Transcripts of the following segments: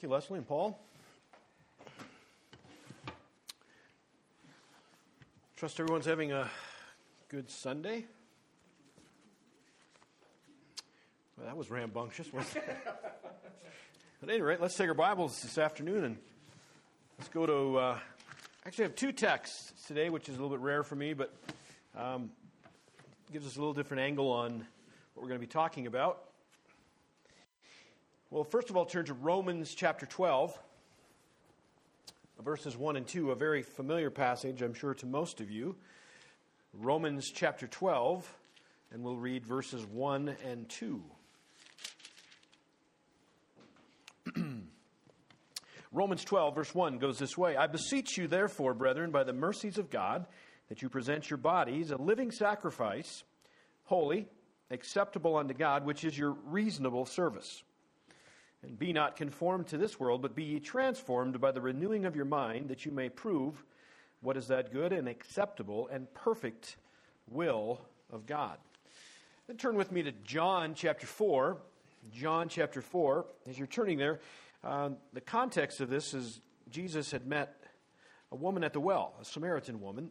Thank you, Leslie and Paul. Trust everyone's having a good Sunday. Well, that was rambunctious, wasn't it? At any rate, let's take our Bibles this afternoon and let's go to. Uh, actually, I have two texts today, which is a little bit rare for me, but um, gives us a little different angle on what we're going to be talking about. Well, first of all, turn to Romans chapter 12, verses 1 and 2, a very familiar passage, I'm sure, to most of you. Romans chapter 12, and we'll read verses 1 and 2. Romans 12, verse 1 goes this way I beseech you, therefore, brethren, by the mercies of God, that you present your bodies a living sacrifice, holy, acceptable unto God, which is your reasonable service. And be not conformed to this world, but be ye transformed by the renewing of your mind, that you may prove what is that good and acceptable and perfect will of God. Then turn with me to John chapter 4. John chapter 4. As you're turning there, uh, the context of this is Jesus had met a woman at the well, a Samaritan woman.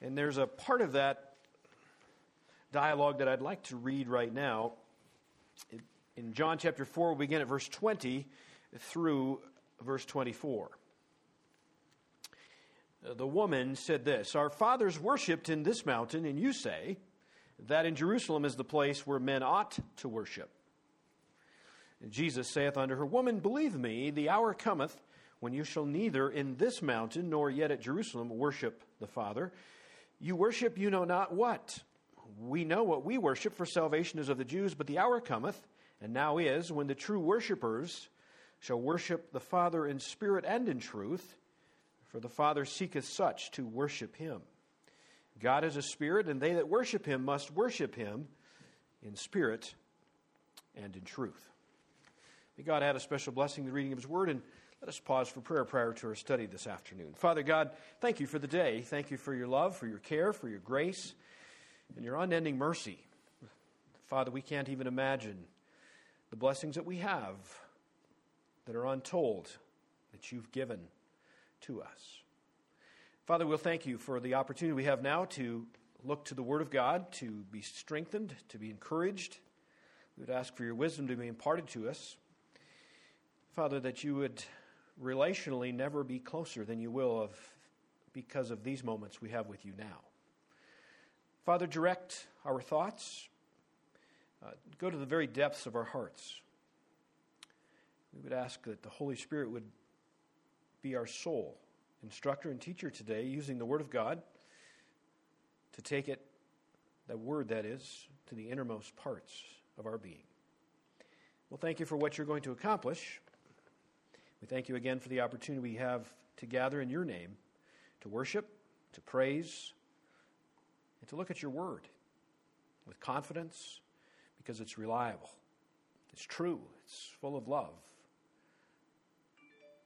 And there's a part of that dialogue that I'd like to read right now. It in John chapter 4, we'll begin at verse 20 through verse 24. Uh, the woman said this Our fathers worshipped in this mountain, and you say that in Jerusalem is the place where men ought to worship. And Jesus saith unto her, Woman, believe me, the hour cometh when you shall neither in this mountain nor yet at Jerusalem worship the Father. You worship you know not what. We know what we worship, for salvation is of the Jews, but the hour cometh and now is, when the true worshippers shall worship the Father in spirit and in truth, for the Father seeketh such to worship him. God is a spirit, and they that worship him must worship him in spirit and in truth. May God add a special blessing to the reading of his word, and let us pause for prayer prior to our study this afternoon. Father God, thank you for the day. Thank you for your love, for your care, for your grace, and your unending mercy. Father, we can't even imagine the blessings that we have that are untold that you've given to us. Father, we'll thank you for the opportunity we have now to look to the Word of God, to be strengthened, to be encouraged. We would ask for your wisdom to be imparted to us. Father, that you would relationally never be closer than you will of because of these moments we have with you now. Father, direct our thoughts, uh, go to the very depths of our hearts. We would ask that the Holy Spirit would be our sole instructor and teacher today, using the Word of God to take it, that word that is, to the innermost parts of our being. Well, thank you for what you're going to accomplish. We thank you again for the opportunity we have to gather in your name, to worship, to praise, and to look at your word with confidence because it's reliable, it's true, it's full of love.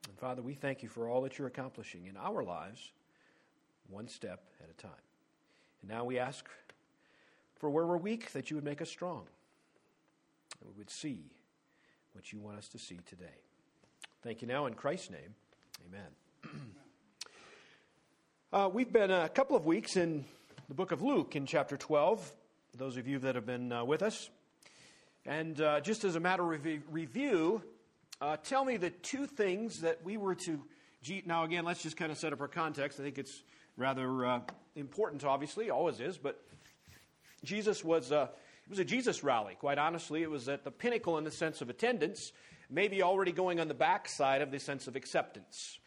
And Father, we thank you for all that you're accomplishing in our lives, one step at a time. And now we ask for where we're weak, that you would make us strong, that we would see what you want us to see today. Thank you now in Christ's name. Amen. uh, we've been a couple of weeks in the book of Luke in chapter 12. Those of you that have been uh, with us, and uh, just as a matter of review, uh, tell me the two things that we were to. Now, again, let's just kind of set up our context. I think it's rather uh, important, obviously, always is, but Jesus was. Uh, it was a Jesus rally, quite honestly. It was at the pinnacle in the sense of attendance, maybe already going on the backside of the sense of acceptance.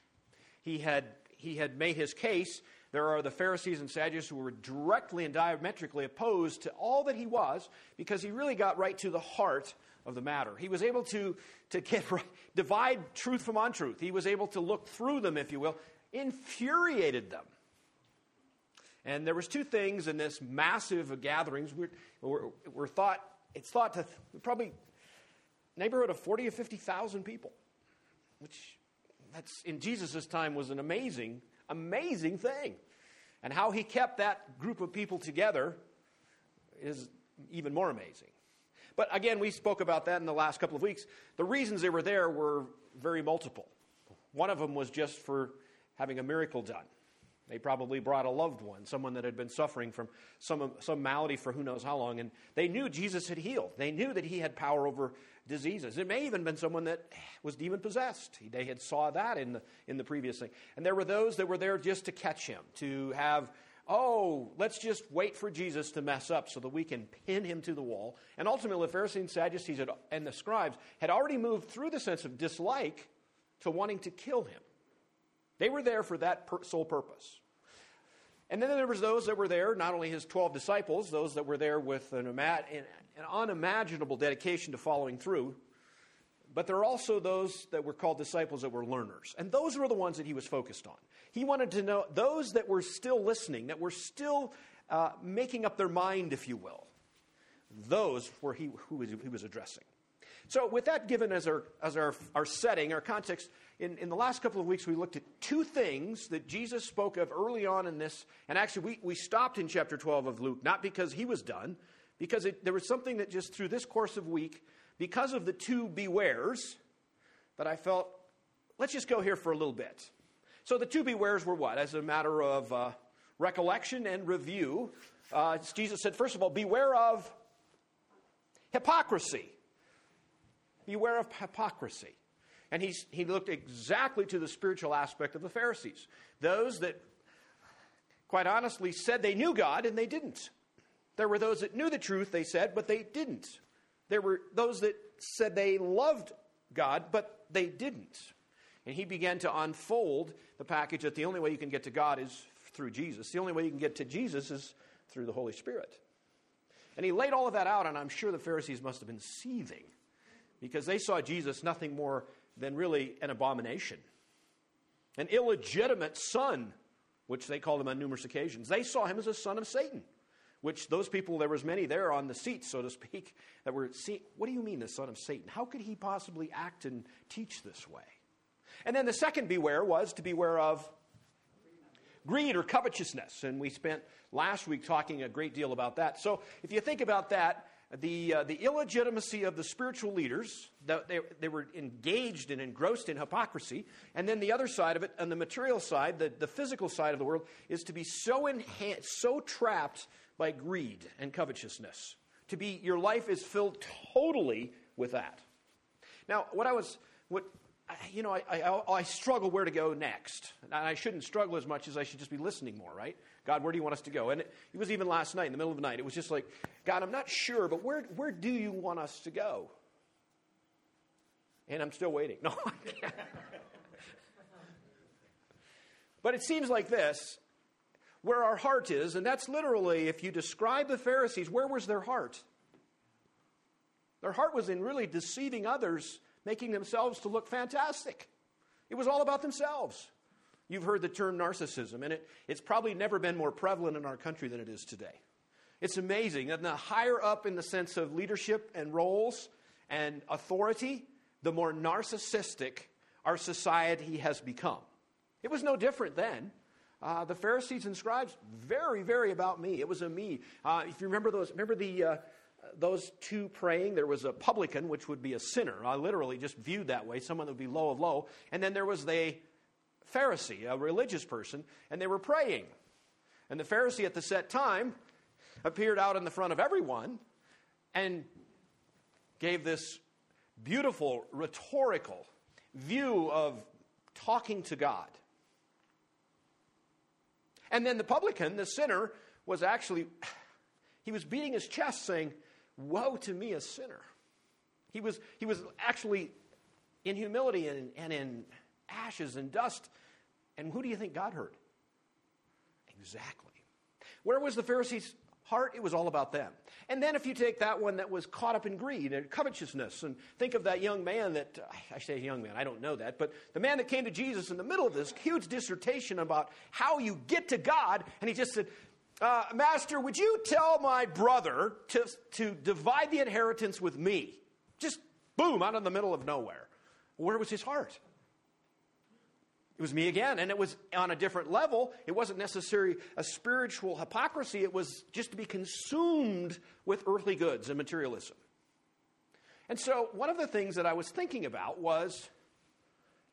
He had, he had made his case there are the Pharisees and Sadducees who were directly and diametrically opposed to all that he was because he really got right to the heart of the matter. He was able to, to get, divide truth from untruth. He was able to look through them, if you will, infuriated them. And there was two things in this massive gatherings. We're, we're, thought, it's thought to probably neighborhood of 40 or 50,000 people, which that's in Jesus' time was an amazing amazing thing. And how he kept that group of people together is even more amazing. But again, we spoke about that in the last couple of weeks. The reasons they were there were very multiple. One of them was just for having a miracle done. They probably brought a loved one, someone that had been suffering from some, some malady for who knows how long, and they knew Jesus had healed. They knew that he had power over diseases. It may even been someone that was demon possessed. They had saw that in the, in the previous thing. And there were those that were there just to catch him, to have, oh, let's just wait for Jesus to mess up so that we can pin him to the wall. And ultimately, the Pharisees and Sadducees had, and the scribes had already moved through the sense of dislike to wanting to kill him. They were there for that per- sole purpose. And then there was those that were there, not only his 12 disciples, those that were there with an, an unimaginable dedication to following through, but there are also those that were called disciples that were learners. And those were the ones that he was focused on. He wanted to know those that were still listening, that were still uh, making up their mind, if you will. Those were he, who he was addressing. So, with that given as our, as our, our setting, our context, in, in the last couple of weeks, we looked at two things that Jesus spoke of early on in this. And actually, we, we stopped in chapter 12 of Luke, not because he was done, because it, there was something that just through this course of week, because of the two bewares, that I felt, let's just go here for a little bit. So, the two bewares were what? As a matter of uh, recollection and review, uh, Jesus said, first of all, beware of hypocrisy. Beware of hypocrisy. And he's, he looked exactly to the spiritual aspect of the Pharisees. Those that, quite honestly, said they knew God and they didn't. There were those that knew the truth, they said, but they didn't. There were those that said they loved God, but they didn't. And he began to unfold the package that the only way you can get to God is through Jesus. The only way you can get to Jesus is through the Holy Spirit. And he laid all of that out, and I'm sure the Pharisees must have been seething because they saw Jesus nothing more than really an abomination, an illegitimate son, which they called him on numerous occasions. They saw him as a son of Satan, which those people, there was many there on the seats, so to speak, that were seeing, what do you mean the son of Satan? How could he possibly act and teach this way? And then the second beware was to beware of greed or covetousness. And we spent last week talking a great deal about that. So if you think about that, the, uh, the illegitimacy of the spiritual leaders, the, they, they were engaged and engrossed in hypocrisy. And then the other side of it, on the material side, the, the physical side of the world, is to be so, so trapped by greed and covetousness. To be, your life is filled totally with that. Now, what I was, what you know, I, I, I, struggle where to go next. And I shouldn't struggle as much as I should just be listening more, right? God, where do you want us to go? And it, it was even last night, in the middle of the night, it was just like, God, I'm not sure, but where, where do you want us to go? And I'm still waiting. No, But it seems like this where our heart is, and that's literally, if you describe the Pharisees, where was their heart? Their heart was in really deceiving others making themselves to look fantastic. It was all about themselves. You've heard the term narcissism, and it, it's probably never been more prevalent in our country than it is today. It's amazing. And the higher up in the sense of leadership and roles and authority, the more narcissistic our society has become. It was no different then. Uh, the Pharisees and scribes, very, very about me. It was a me. Uh, if you remember those, remember the, uh, those two praying. There was a publican, which would be a sinner. I literally just viewed that way, someone that would be low of low. And then there was the Pharisee, a religious person, and they were praying. And the Pharisee at the set time appeared out in the front of everyone and gave this beautiful rhetorical view of talking to God. And then the publican, the sinner, was actually, he was beating his chest saying, Woe to me, a sinner. He was, he was actually in humility and, and in ashes and dust. And who do you think God heard? Exactly. Where was the Pharisees' heart? It was all about them. And then if you take that one that was caught up in greed and covetousness, and think of that young man that, I say young man, I don't know that, but the man that came to Jesus in the middle of this huge dissertation about how you get to God, and he just said, uh, Master, would you tell my brother to, to divide the inheritance with me? Just boom, out in the middle of nowhere. Where was his heart? It was me again, and it was on a different level. It wasn't necessarily a spiritual hypocrisy, it was just to be consumed with earthly goods and materialism. And so, one of the things that I was thinking about was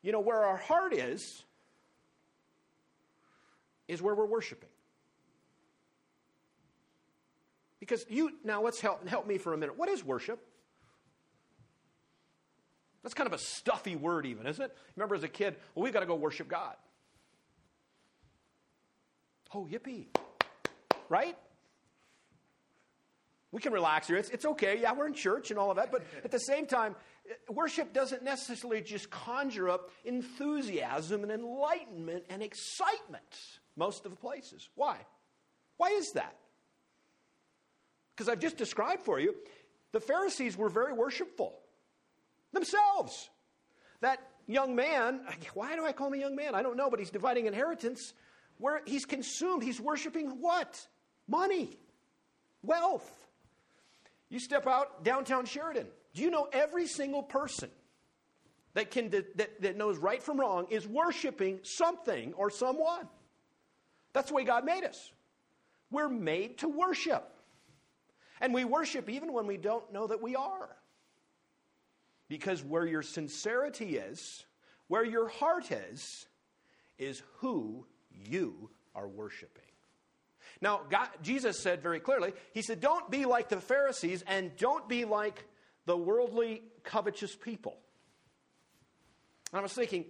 you know, where our heart is, is where we're worshiping. Because you, now let's help, help me for a minute. What is worship? That's kind of a stuffy word, even, isn't it? Remember as a kid, well, we've got to go worship God. Oh, yippee. Right? We can relax here. It's, it's okay. Yeah, we're in church and all of that. But at the same time, eh, worship doesn't necessarily just conjure up enthusiasm and enlightenment and excitement most of the places. Why? Why is that? Because I've just described for you, the Pharisees were very worshipful themselves. That young man, why do I call him a young man? I don't know, but he's dividing inheritance where he's consumed. He's worshiping what? Money, wealth. You step out downtown Sheridan. Do you know every single person that, can, that, that knows right from wrong is worshiping something or someone? That's the way God made us. We're made to worship. And we worship even when we don't know that we are. Because where your sincerity is, where your heart is, is who you are worshiping. Now, God, Jesus said very clearly, He said, Don't be like the Pharisees and don't be like the worldly, covetous people. And I was thinking,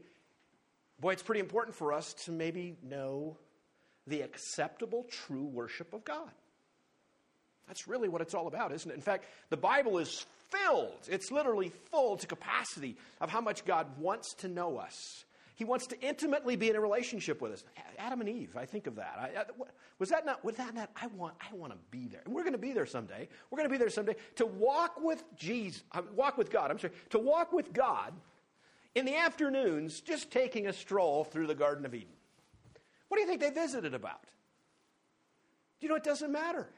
boy, it's pretty important for us to maybe know the acceptable, true worship of God. That's really what it's all about, isn't it? In fact, the Bible is filled, it's literally full to capacity of how much God wants to know us he wants to intimately be in a relationship with us. Adam and Eve, I think of that. I, I, was that not, was that not, I want, I want to be there. And we're going to be there someday. We're going to be there someday to walk with Jesus, uh, walk with God, I'm sorry, to walk with God in the afternoons, just taking a stroll through the Garden of Eden. What do you think they visited about? Do you know it doesn't matter?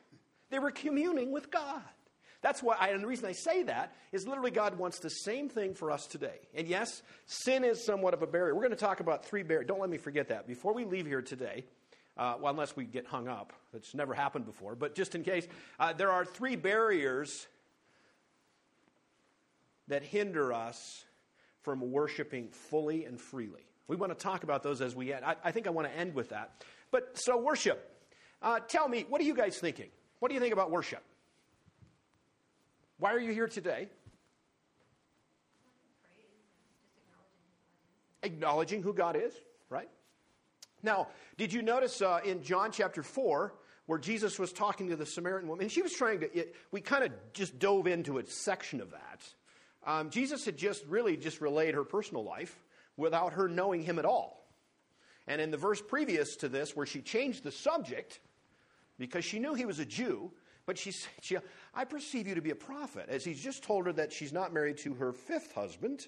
They were communing with God. That's why, I, and the reason I say that is literally God wants the same thing for us today. And yes, sin is somewhat of a barrier. We're going to talk about three barriers. Don't let me forget that. Before we leave here today, uh, well, unless we get hung up, that's never happened before, but just in case, uh, there are three barriers that hinder us from worshiping fully and freely. We want to talk about those as we end. I, I think I want to end with that. But so, worship. Uh, tell me, what are you guys thinking? What do you think about worship? Why are you here today? Acknowledging who God is, right? Now, did you notice uh, in John chapter 4 where Jesus was talking to the Samaritan woman? And she was trying to, it, we kind of just dove into a section of that. Um, Jesus had just really just relayed her personal life without her knowing him at all. And in the verse previous to this, where she changed the subject, because she knew he was a Jew, but she, she, I perceive you to be a prophet, as he's just told her that she's not married to her fifth husband.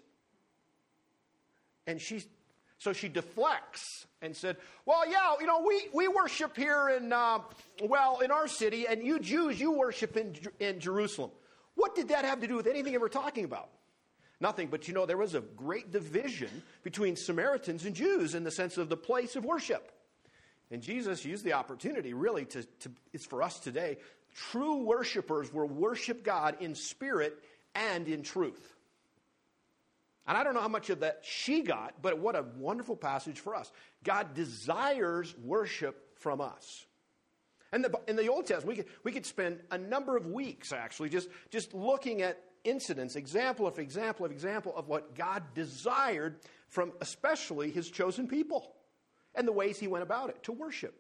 And she, so she deflects and said, Well, yeah, you know, we, we worship here in, uh, well, in our city, and you Jews, you worship in, in Jerusalem. What did that have to do with anything we're talking about? Nothing, but you know, there was a great division between Samaritans and Jews in the sense of the place of worship. And Jesus used the opportunity really to, to it's for us today True worshipers will worship God in spirit and in truth. And I don't know how much of that she got, but what a wonderful passage for us. God desires worship from us. And the, in the Old Testament, we could, we could spend a number of weeks actually just, just looking at incidents, example of example of example of what God desired from especially his chosen people and the ways he went about it to worship.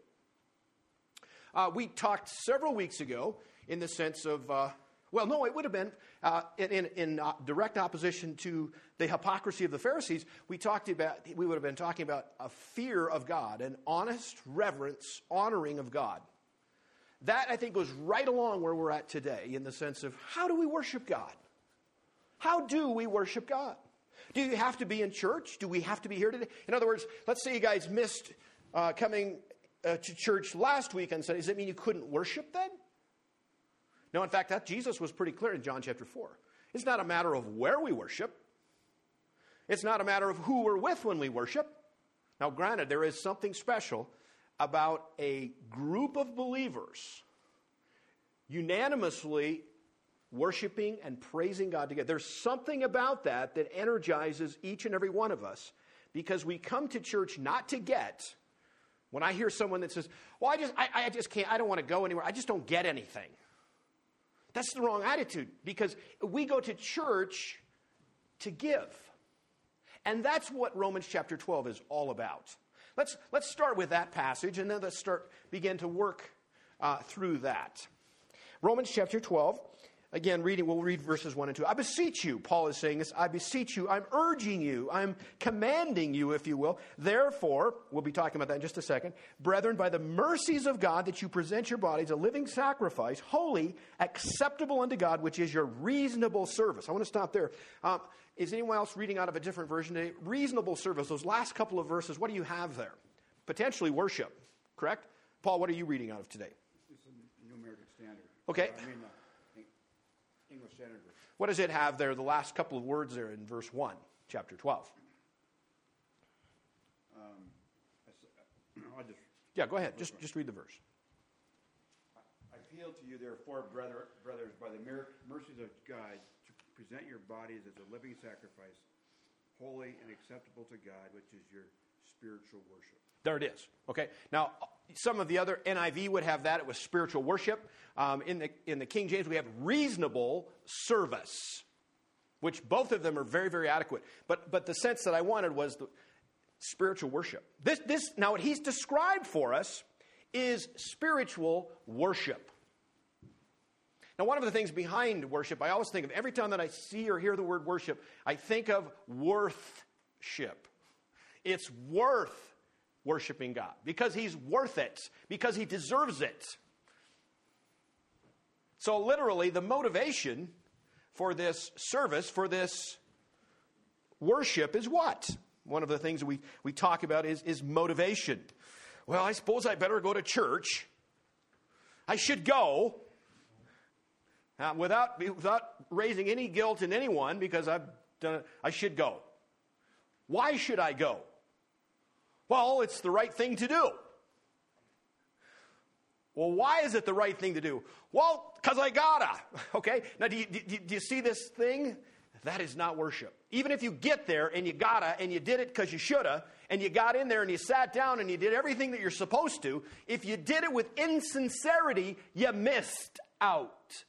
Uh, we talked several weeks ago in the sense of, uh, well, no, it would have been uh, in, in uh, direct opposition to the hypocrisy of the Pharisees. We talked about, we would have been talking about a fear of God, an honest reverence, honoring of God. That, I think, goes right along where we're at today in the sense of how do we worship God? How do we worship God? Do you have to be in church? Do we have to be here today? In other words, let's say you guys missed uh, coming uh, to church last week on Sunday, does that mean you couldn't worship then? No, in fact, that Jesus was pretty clear in John chapter 4. It's not a matter of where we worship. It's not a matter of who we're with when we worship. Now, granted, there is something special about a group of believers unanimously worshiping and praising God together. There's something about that that energizes each and every one of us because we come to church not to get. When I hear someone that says, Well, I just, I, I just can't, I don't want to go anywhere, I just don't get anything. That's the wrong attitude because we go to church to give. And that's what Romans chapter 12 is all about. Let's, let's start with that passage and then let's start begin to work uh, through that. Romans chapter 12, Again, reading, we'll read verses 1 and 2. I beseech you, Paul is saying this, I beseech you, I'm urging you, I'm commanding you, if you will. Therefore, we'll be talking about that in just a second. Brethren, by the mercies of God, that you present your bodies a living sacrifice, holy, acceptable unto God, which is your reasonable service. I want to stop there. Um, is anyone else reading out of a different version today? Reasonable service, those last couple of verses, what do you have there? Potentially worship, correct? Paul, what are you reading out of today? It's a New Standard. Okay. I mean, uh. What does it have there, the last couple of words there in verse 1, chapter 12? Um, I just, Yeah, go ahead. Just, just read the verse. I appeal to you, therefore, brother, brothers, by the mer- mercies of God, to present your bodies as a living sacrifice, holy and acceptable to God, which is your spiritual worship. There it is. Okay. Now, some of the other NIV would have that. It was spiritual worship. Um, in, the, in the King James, we have reasonable service, which both of them are very, very adequate. But, but the sense that I wanted was the spiritual worship. This, this, now, what he's described for us is spiritual worship. Now, one of the things behind worship, I always think of every time that I see or hear the word worship, I think of worthship. It's worth worshiping God because He's worth it, because He deserves it. So, literally, the motivation for this service, for this worship, is what? One of the things we, we talk about is, is motivation. Well, I suppose I better go to church. I should go uh, without, without raising any guilt in anyone because I've done it. I should go. Why should I go? Well, it's the right thing to do. Well, why is it the right thing to do? Well, because I gotta. Okay? Now, do you, do, do you see this thing? That is not worship. Even if you get there and you gotta and you did it because you shoulda, and you got in there and you sat down and you did everything that you're supposed to, if you did it with insincerity, you missed out.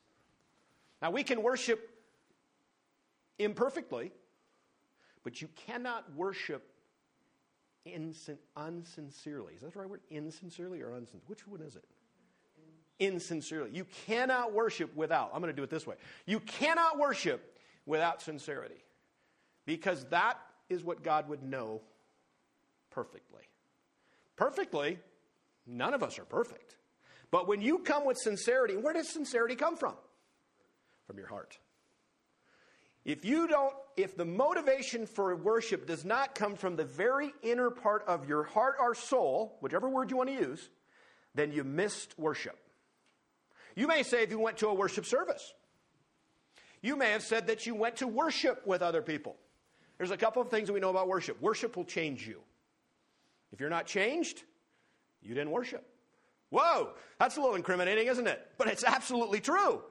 Now, we can worship imperfectly, but you cannot worship insin- unsincerely. Is that the right word? Insincerely or unsincerely? Which one is it? Insincerely. You cannot worship without. I'm going to do it this way. You cannot worship without sincerity because that is what God would know perfectly. Perfectly, none of us are perfect. But when you come with sincerity, where does sincerity come from? From your heart. If you don't, if the motivation for worship does not come from the very inner part of your heart or soul, whichever word you want to use, then you missed worship. You may say if you went to a worship service, you may have said that you went to worship with other people. There's a couple of things we know about worship. Worship will change you. If you're not changed, you didn't worship. Whoa, that's a little incriminating, isn't it? But it's absolutely true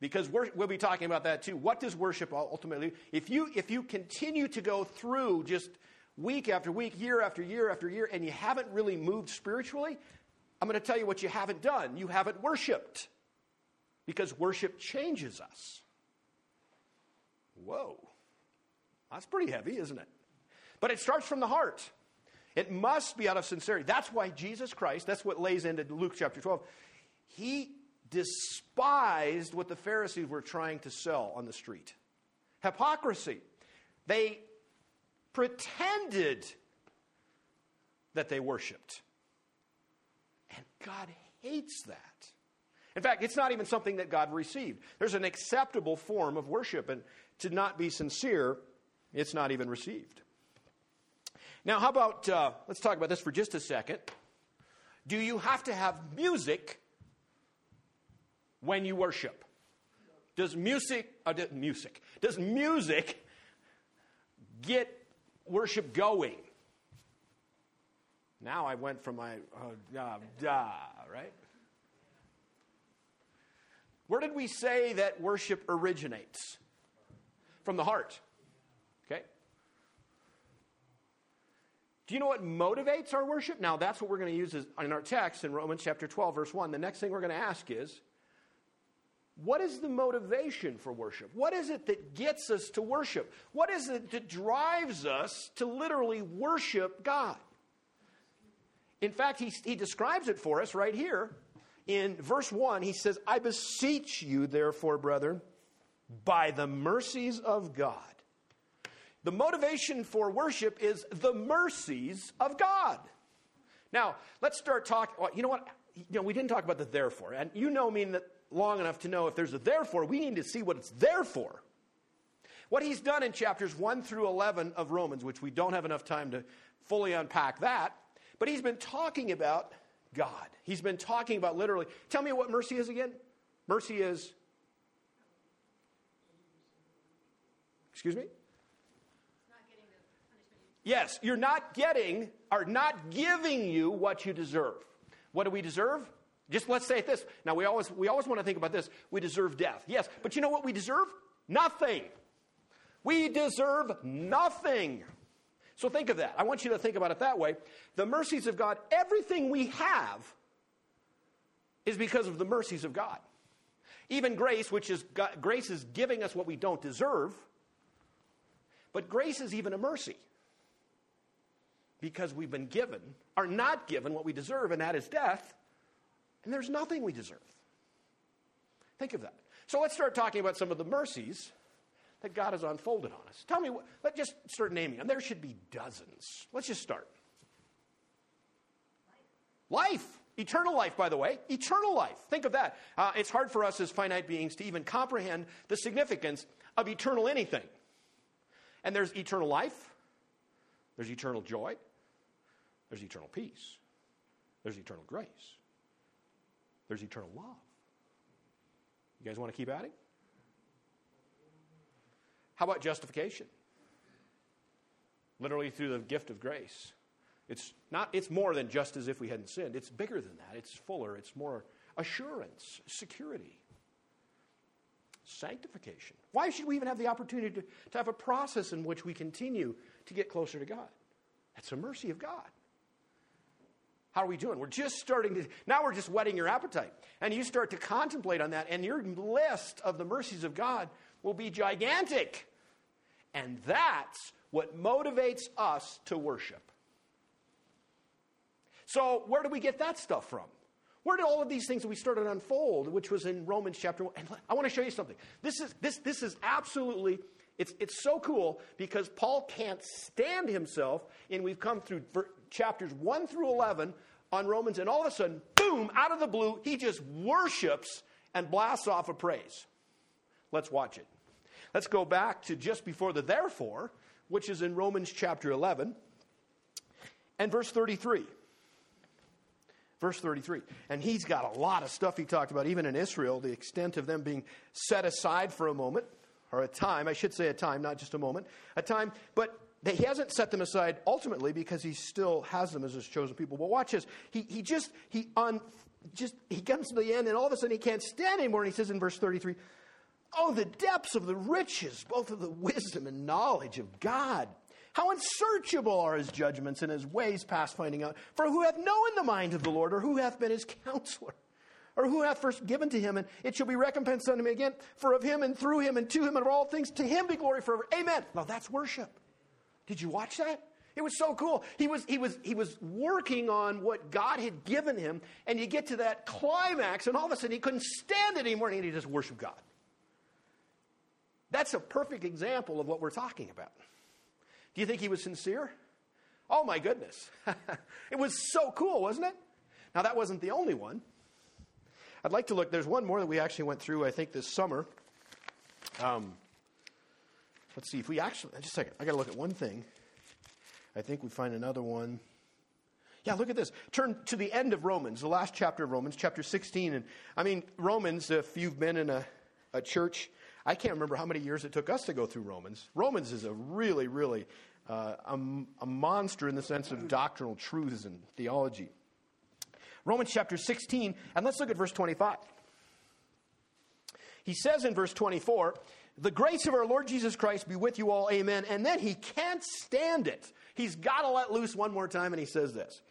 because we'll be talking about that too. What does worship ultimately? If you if you continue to go through just week after week, year after year after year, and you haven't really moved spiritually, I'm going to tell you what you haven't done. You haven't worshiped because worship changes us. Whoa, that's pretty heavy, isn't it? But it starts from the heart. It must be out of sincerity. That's why Jesus Christ, that's what lays into Luke chapter 12. He despised what the Pharisees were trying to sell on the street hypocrisy. They pretended that they worshiped. And God hates that. In fact, it's not even something that God received. There's an acceptable form of worship, and to not be sincere, it's not even received. Now, how about, uh, let's talk about this for just a second. Do you have to have music when you worship? Does music, uh, does music, does music get worship going? Now I went from my, uh, da, da, right? Where did we say that worship originates? From the heart. Okay? Do you know what motivates our worship? Now, that's what we're going to use in our text in Romans chapter 12, verse 1. The next thing we're going to ask is what is the motivation for worship? What is it that gets us to worship? What is it that drives us to literally worship God? In fact, he, he describes it for us right here in verse 1. He says, I beseech you, therefore, brethren, by the mercies of God the motivation for worship is the mercies of God. Now, let's start talking. You know what? You know, we didn't talk about the therefore. And you know me long enough to know if there's a therefore, we need to see what it's there for. What he's done in chapters 1 through 11 of Romans, which we don't have enough time to fully unpack that, but he's been talking about God. He's been talking about literally. Tell me what mercy is again. Mercy is. Excuse me? Yes, you're not getting or not giving you what you deserve. What do we deserve? Just let's say it this. Now we always we always want to think about this. We deserve death. Yes, but you know what we deserve? Nothing. We deserve nothing. So think of that. I want you to think about it that way. The mercies of God, everything we have is because of the mercies of God. Even grace, which is God, grace is giving us what we don't deserve, but grace is even a mercy because we've been given, are not given what we deserve, and that is death, and there's nothing we deserve. Think of that. So let's start talking about some of the mercies that God has unfolded on us. Tell me, let's just start naming them. There should be dozens. Let's just start. Life. Eternal life, by the way. Eternal life. Think of that. Uh, it's hard for us as finite beings to even comprehend the significance of eternal anything. And there's eternal life, there's eternal joy, there's eternal peace. There's eternal grace. There's eternal love. You guys want to keep adding? How about justification? Literally through the gift of grace. It's not it's more than just as if we hadn't sinned. It's bigger than that. It's fuller, it's more assurance, security. Sanctification. Why should we even have the opportunity to, to have a process in which we continue to get closer to God? That's a mercy of God. How are we doing? We're just starting to, now we're just whetting your appetite. And you start to contemplate on that, and your list of the mercies of God will be gigantic. And that's what motivates us to worship. So, where do we get that stuff from? Where did all of these things that we started unfold, which was in Romans chapter 1? And I want to show you something. This is, this, this is absolutely, it's, it's so cool because Paul can't stand himself, and we've come through chapters 1 through 11 on Romans, and all of a sudden, boom, out of the blue, he just worships and blasts off a praise. Let's watch it. Let's go back to just before the therefore, which is in Romans chapter 11 and verse 33. Verse 33. And he's got a lot of stuff he talked about, even in Israel, the extent of them being set aside for a moment, or a time, I should say a time, not just a moment, a time. But he hasn't set them aside ultimately because he still has them as his chosen people. But watch this. He, he just, he un, just, he comes to the end and all of a sudden he can't stand anymore. And he says in verse 33, Oh, the depths of the riches, both of the wisdom and knowledge of God. How unsearchable are his judgments and his ways past finding out. For who hath known the mind of the Lord, or who hath been his counselor? Or who hath first given to him, and it shall be recompensed unto him again? For of him and through him and to him and of all things, to him be glory forever. Amen. Now that's worship. Did you watch that? It was so cool. He was, he, was, he was working on what God had given him, and you get to that climax, and all of a sudden he couldn't stand it anymore, and he just worshiped God. That's a perfect example of what we're talking about. Do you think he was sincere? Oh my goodness. it was so cool, wasn't it? Now, that wasn't the only one. I'd like to look, there's one more that we actually went through, I think, this summer. Um, Let's see if we actually, just a second, I got to look at one thing. I think we find another one. Yeah, look at this. Turn to the end of Romans, the last chapter of Romans, chapter 16. And I mean, Romans, if you've been in a, a church, I can't remember how many years it took us to go through Romans. Romans is a really, really uh, a, a monster in the sense of doctrinal truths and theology. Romans chapter 16, and let's look at verse 25. he says in verse 24, The grace of our Lord Jesus Christ be with you all, amen. And then he can't stand it. He's got to let loose one more time, and he says this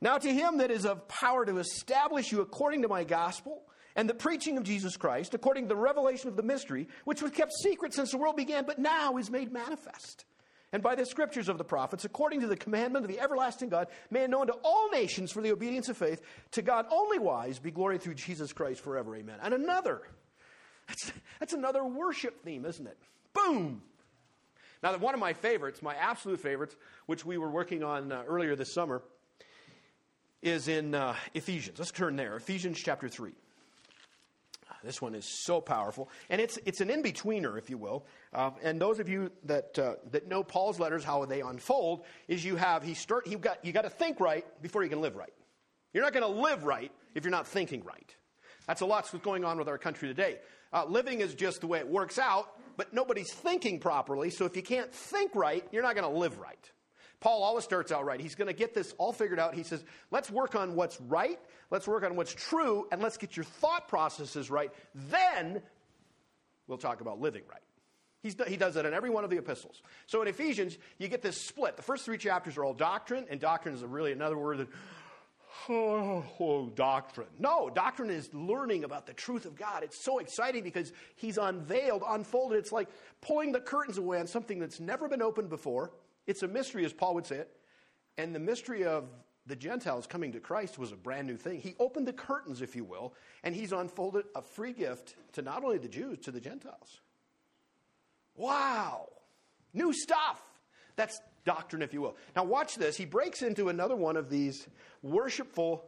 Now to him that is of power to establish you according to my gospel and the preaching of Jesus Christ, according to the revelation of the mystery, which was kept secret since the world began, but now is made manifest. And by the scriptures of the prophets, according to the commandment of the everlasting God, made known to all nations for the obedience of faith, to God only wise be glory through Jesus Christ forever. Amen. And another that's, that's another worship theme, isn't it? Boom! Now, one of my favorites, my absolute favorites, which we were working on uh, earlier this summer, is in uh, Ephesians. Let's turn there. Ephesians chapter 3. This one is so powerful, and it's it's an in betweener, if you will. Uh, and those of you that uh, that know Paul's letters, how they unfold is you have he start he got you got to think right before you can live right. You're not going to live right if you're not thinking right. That's a lot what's going on with our country today. Uh, living is just the way it works out, but nobody's thinking properly. So if you can't think right, you're not going to live right. Paul always starts out right. He's going to get this all figured out. He says, let's work on what's right, let's work on what's true, and let's get your thought processes right. Then we'll talk about living right. He's, he does that in every one of the epistles. So in Ephesians, you get this split. The first three chapters are all doctrine, and doctrine is really another word that oh, doctrine. No, doctrine is learning about the truth of God. It's so exciting because He's unveiled, unfolded. It's like pulling the curtains away on something that's never been opened before. It's a mystery, as Paul would say it. And the mystery of the Gentiles coming to Christ was a brand new thing. He opened the curtains, if you will, and He's unfolded a free gift to not only the Jews, to the Gentiles. Wow! New stuff. That's doctrine, if you will. Now, watch this. He breaks into another one of these worshipful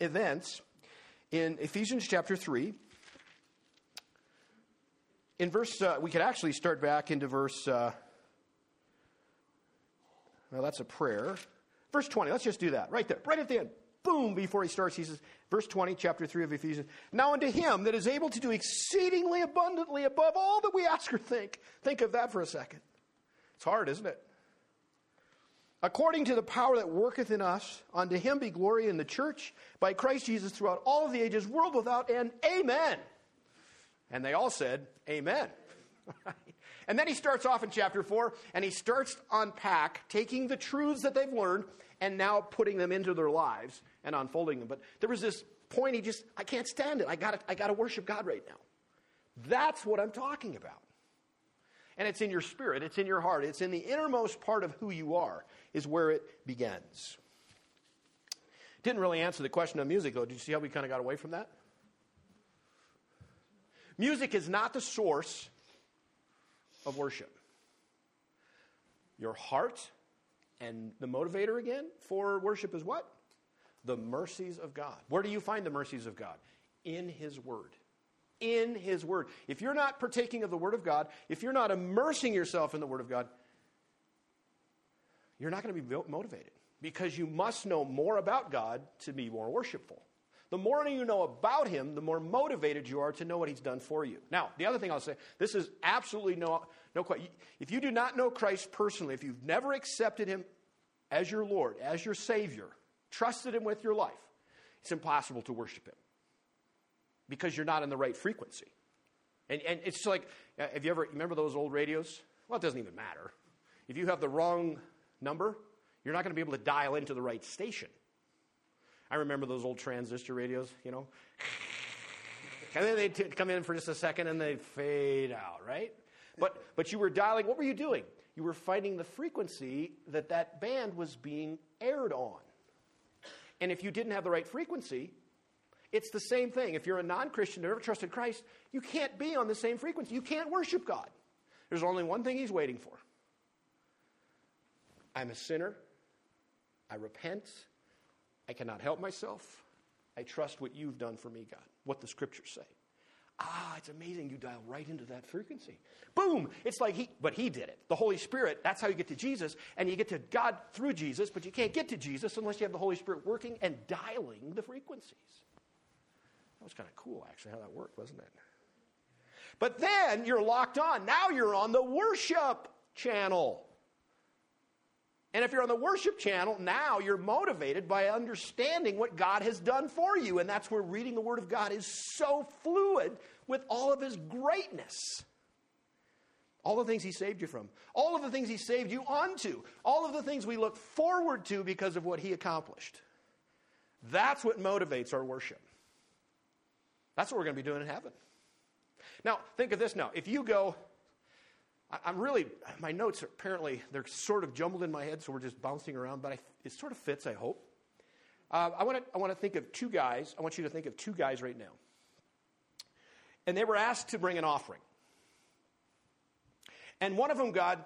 events in Ephesians chapter 3. In verse, uh, we could actually start back into verse, uh, well, that's a prayer. Verse 20, let's just do that right there, right at the end. Boom, before he starts, he says, verse 20, chapter 3 of Ephesians. Now unto him that is able to do exceedingly abundantly above all that we ask or think. Think of that for a second. It's hard, isn't it? According to the power that worketh in us, unto him be glory in the church by Christ Jesus throughout all of the ages, world without end. Amen. And they all said, Amen. and then he starts off in chapter 4 and he starts to unpack, taking the truths that they've learned and now putting them into their lives and unfolding them. But there was this point he just, I can't stand it. I got I to worship God right now. That's what I'm talking about. And it's in your spirit, it's in your heart, it's in the innermost part of who you are is where it begins. Didn't really answer the question of music, though. Did you see how we kind of got away from that? Music is not the source of worship. Your heart and the motivator again for worship is what? The mercies of God. Where do you find the mercies of God? In His Word. In His Word. If you're not partaking of the Word of God, if you're not immersing yourself in the Word of God, you're not going to be motivated because you must know more about God to be more worshipful. The more you know about Him, the more motivated you are to know what He's done for you. Now, the other thing I'll say this is absolutely no, no question. If you do not know Christ personally, if you've never accepted Him as your Lord, as your Savior, trusted Him with your life, it's impossible to worship Him because you're not in the right frequency. And, and it's like, uh, have you ever, remember those old radios? Well, it doesn't even matter. If you have the wrong number, you're not going to be able to dial into the right station. I remember those old transistor radios, you know. And then they'd t- come in for just a second and they'd fade out, right? But, but you were dialing, what were you doing? You were finding the frequency that that band was being aired on. And if you didn't have the right frequency, it's the same thing. If you're a non Christian who never trusted Christ, you can't be on the same frequency. You can't worship God. There's only one thing He's waiting for I'm a sinner. I repent. I cannot help myself. I trust what you've done for me, God, what the scriptures say. Ah, it's amazing. You dial right into that frequency. Boom! It's like he, but he did it. The Holy Spirit, that's how you get to Jesus, and you get to God through Jesus, but you can't get to Jesus unless you have the Holy Spirit working and dialing the frequencies. That was kind of cool, actually, how that worked, wasn't it? But then you're locked on. Now you're on the worship channel. And if you're on the worship channel, now you're motivated by understanding what God has done for you. And that's where reading the Word of God is so fluid with all of His greatness. All the things He saved you from, all of the things He saved you onto, all of the things we look forward to because of what He accomplished. That's what motivates our worship. That's what we're going to be doing in heaven. Now, think of this now. If you go, I'm really, my notes are apparently, they're sort of jumbled in my head, so we're just bouncing around, but I, it sort of fits, I hope. Uh, I want to I want to think of two guys. I want you to think of two guys right now. And they were asked to bring an offering. And one of them God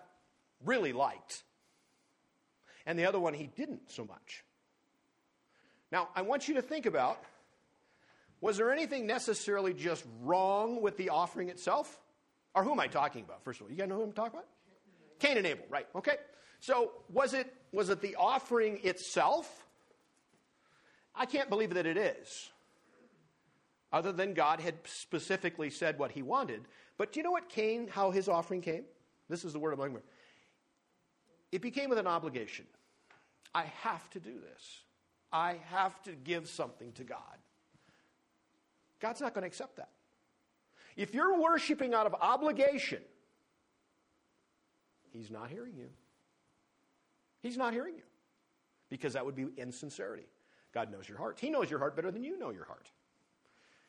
really liked, and the other one he didn't so much. Now, I want you to think about was there anything necessarily just wrong with the offering itself? Or who am I talking about, first of all? You guys know who I'm talking about? Cain and Abel, right. Okay. So was it, was it the offering itself? I can't believe that it is. Other than God had specifically said what he wanted. But do you know what Cain, how his offering came? This is the word I'm looking. It became with an obligation. I have to do this. I have to give something to God. God's not going to accept that. If you're worshiping out of obligation, He's not hearing you. He's not hearing you because that would be insincerity. God knows your heart. He knows your heart better than you know your heart.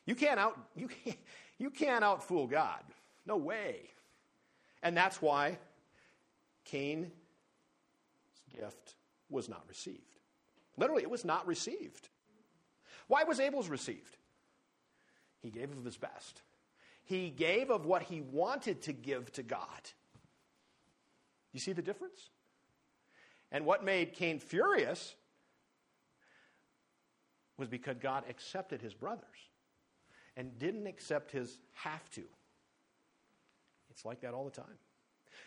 You can't out you can't, you can't outfool God. No way. And that's why Cain's gift was not received. Literally, it was not received. Why was Abel's received? He gave of his best. He gave of what he wanted to give to God. You see the difference? And what made Cain furious was because God accepted his brothers and didn't accept his have to. It's like that all the time.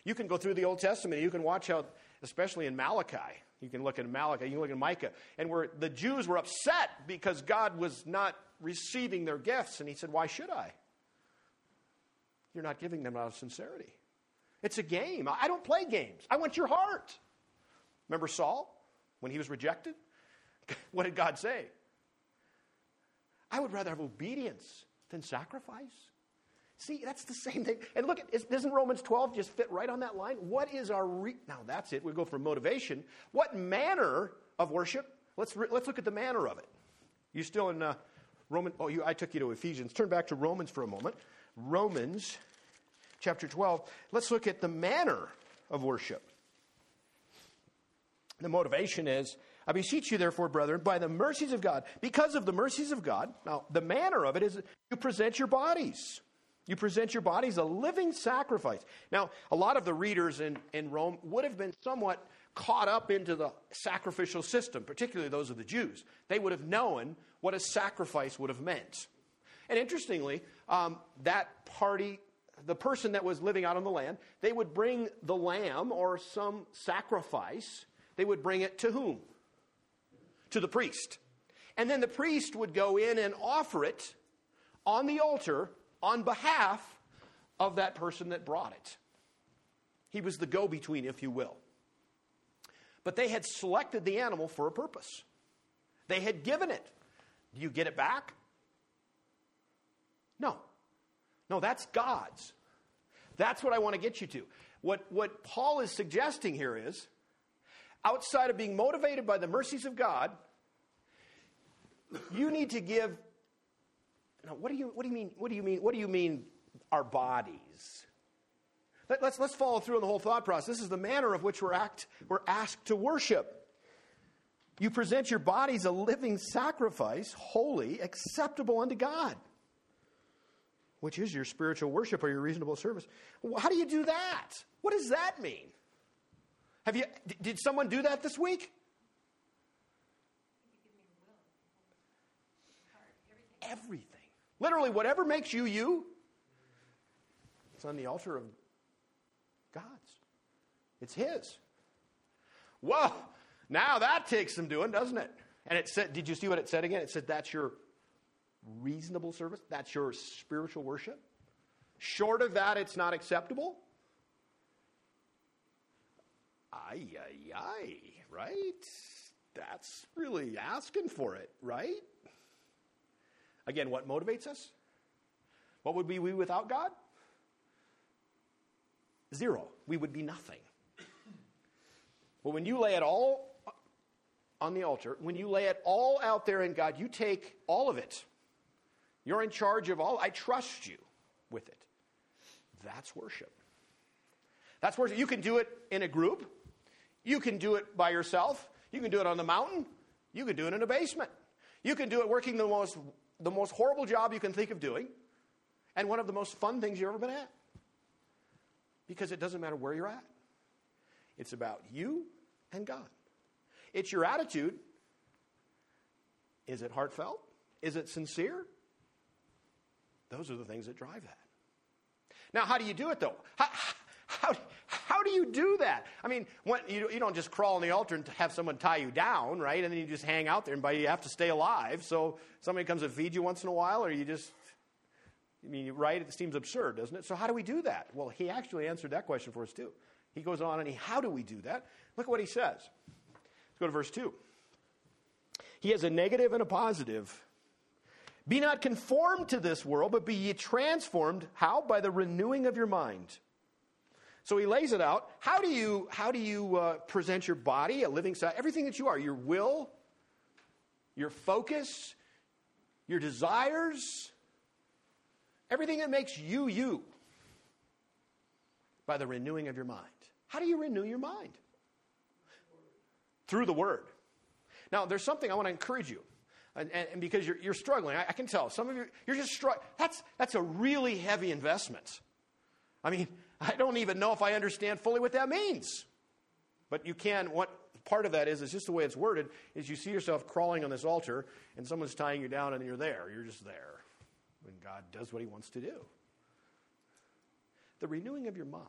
You can go through the Old Testament, you can watch how, especially in Malachi, you can look at Malachi, you can look at Micah, and where the Jews were upset because God was not receiving their gifts. And he said, Why should I? You're not giving them out of sincerity. It's a game. I don't play games. I want your heart. Remember Saul when he was rejected? what did God say? I would rather have obedience than sacrifice. See, that's the same thing. And look, at doesn't Romans 12 just fit right on that line? What is our. Re- now, that's it. We go from motivation. What manner of worship? Let's, re- let's look at the manner of it. You still in uh, Roman? Oh, you, I took you to Ephesians. Turn back to Romans for a moment. Romans chapter 12. Let's look at the manner of worship. The motivation is I beseech you, therefore, brethren, by the mercies of God, because of the mercies of God. Now, the manner of it is you present your bodies you present your bodies a living sacrifice. Now, a lot of the readers in, in Rome would have been somewhat caught up into the sacrificial system, particularly those of the Jews. They would have known what a sacrifice would have meant. And interestingly, um, that party, the person that was living out on the land, they would bring the lamb or some sacrifice. They would bring it to whom? To the priest. And then the priest would go in and offer it on the altar on behalf of that person that brought it. He was the go between, if you will. But they had selected the animal for a purpose, they had given it. Do you get it back? No. No, that's God's. That's what I want to get you to. What, what Paul is suggesting here is outside of being motivated by the mercies of God, you need to give now, what do you, what do you mean? What do you mean? What do you mean? Our bodies. Let, us let's follow through on the whole thought process. This is the manner of which we're act we're asked to worship. You present your bodies a living sacrifice, holy, acceptable unto God, which is your spiritual worship or your reasonable service. How do you do that? What does that mean? Have you did someone do that this week? Everything. Literally, whatever makes you you, it's on the altar of God's. It's His. Whoa, now that takes some doing, doesn't it? And it said, did you see what it said again? It said that's your reasonable service, that's your spiritual worship. Short of that, it's not acceptable. Ay, ay, ay. right? That's really asking for it, right? Again, what motivates us? What would we be without God? Zero. We would be nothing. But when you lay it all on the altar, when you lay it all out there in God, you take all of it. You're in charge of all. I trust you with it. That's worship. That's worship. You can do it in a group. You can do it by yourself. You can do it on the mountain. You can do it in a basement. You can do it working the most, the most horrible job you can think of doing and one of the most fun things you've ever been at. Because it doesn't matter where you're at, it's about you and God. It's your attitude. Is it heartfelt? Is it sincere? Those are the things that drive that. Now, how do you do it though? How, how, how do you do that? I mean, when, you, you don't just crawl on the altar and have someone tie you down, right? And then you just hang out there, and you have to stay alive. So somebody comes and feeds you once in a while, or you just, I mean, right? It seems absurd, doesn't it? So how do we do that? Well, he actually answered that question for us too. He goes on and he, how do we do that? Look at what he says. Let's go to verse 2. He has a negative and a positive. Be not conformed to this world, but be ye transformed. How? By the renewing of your mind. So he lays it out. How do you, how do you uh, present your body, a living sacrifice, everything that you are, your will, your focus, your desires, everything that makes you you, by the renewing of your mind. How do you renew your mind? Through the Word. Now, there's something I want to encourage you. And, and, because you're, you're struggling, I, I, can tell. Some of you, you're just struggling. That's, that's a really heavy investment. I mean, I don't even know if I understand fully what that means. But you can, what part of that is, is just the way it's worded, is you see yourself crawling on this altar and someone's tying you down and you're there. You're just there. When God does what he wants to do. The renewing of your mind.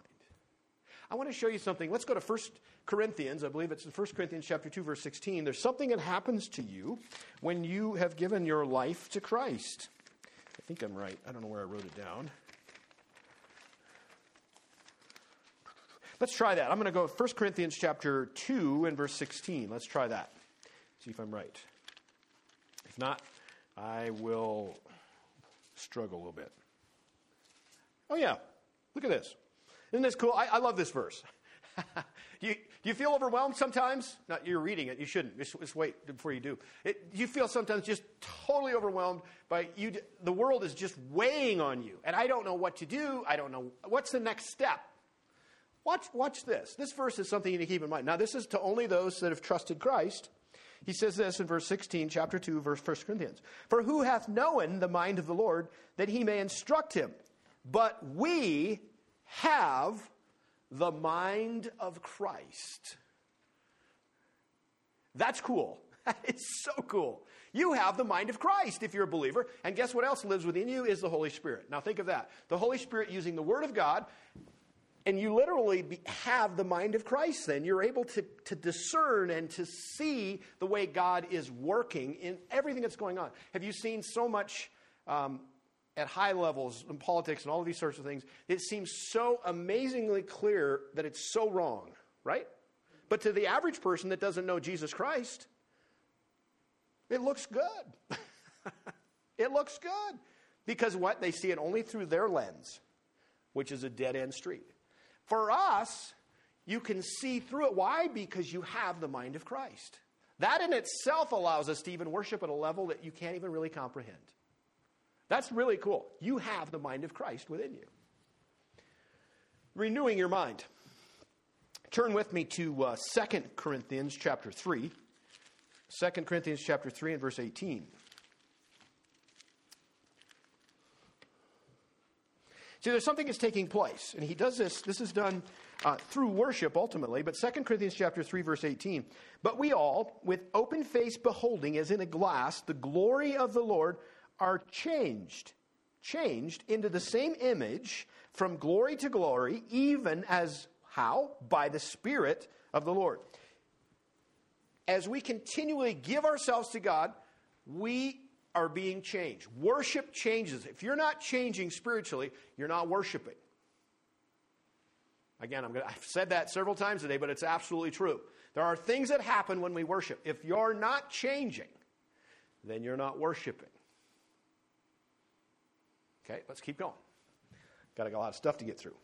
I want to show you something. Let's go to 1 Corinthians. I believe it's in 1 Corinthians chapter 2 verse 16. There's something that happens to you when you have given your life to Christ. I think I'm right. I don't know where I wrote it down. Let's try that. I'm going to go 1 Corinthians chapter 2 and verse 16. Let's try that. See if I'm right. If not, I will struggle a little bit. Oh, yeah. Look at this. Isn't this cool? I, I love this verse. you, do you feel overwhelmed sometimes? Not you're reading it. You shouldn't. Just, just wait before you do. It, you feel sometimes just totally overwhelmed by you. The world is just weighing on you, and I don't know what to do. I don't know what's the next step. Watch, watch this. This verse is something you need to keep in mind. Now, this is to only those that have trusted Christ. He says this in verse 16, chapter 2, verse 1 Corinthians. For who hath known the mind of the Lord that he may instruct him? But we have the mind of Christ. That's cool. It's so cool. You have the mind of Christ if you're a believer. And guess what else lives within you is the Holy Spirit. Now think of that. The Holy Spirit using the Word of God and you literally be, have the mind of Christ then. You're able to, to discern and to see the way God is working in everything that's going on. Have you seen so much um, at high levels in politics and all of these sorts of things? It seems so amazingly clear that it's so wrong, right? But to the average person that doesn't know Jesus Christ, it looks good. it looks good. Because what? They see it only through their lens, which is a dead end street. For us, you can see through it. Why? Because you have the mind of Christ. That in itself allows us to even worship at a level that you can't even really comprehend. That's really cool. You have the mind of Christ within you. Renewing your mind. Turn with me to uh, 2 Corinthians chapter 3. 2 Corinthians chapter 3 and verse 18. See, there's something that's taking place, and he does this. This is done uh, through worship ultimately. But 2 Corinthians chapter 3, verse 18. But we all, with open face beholding as in a glass the glory of the Lord, are changed, changed into the same image from glory to glory, even as how? By the Spirit of the Lord. As we continually give ourselves to God, we are being changed. Worship changes. If you're not changing spiritually, you're not worshiping. Again, gonna, I've said that several times today, but it's absolutely true. There are things that happen when we worship. If you're not changing, then you're not worshiping. Okay, let's keep going. Got a lot of stuff to get through.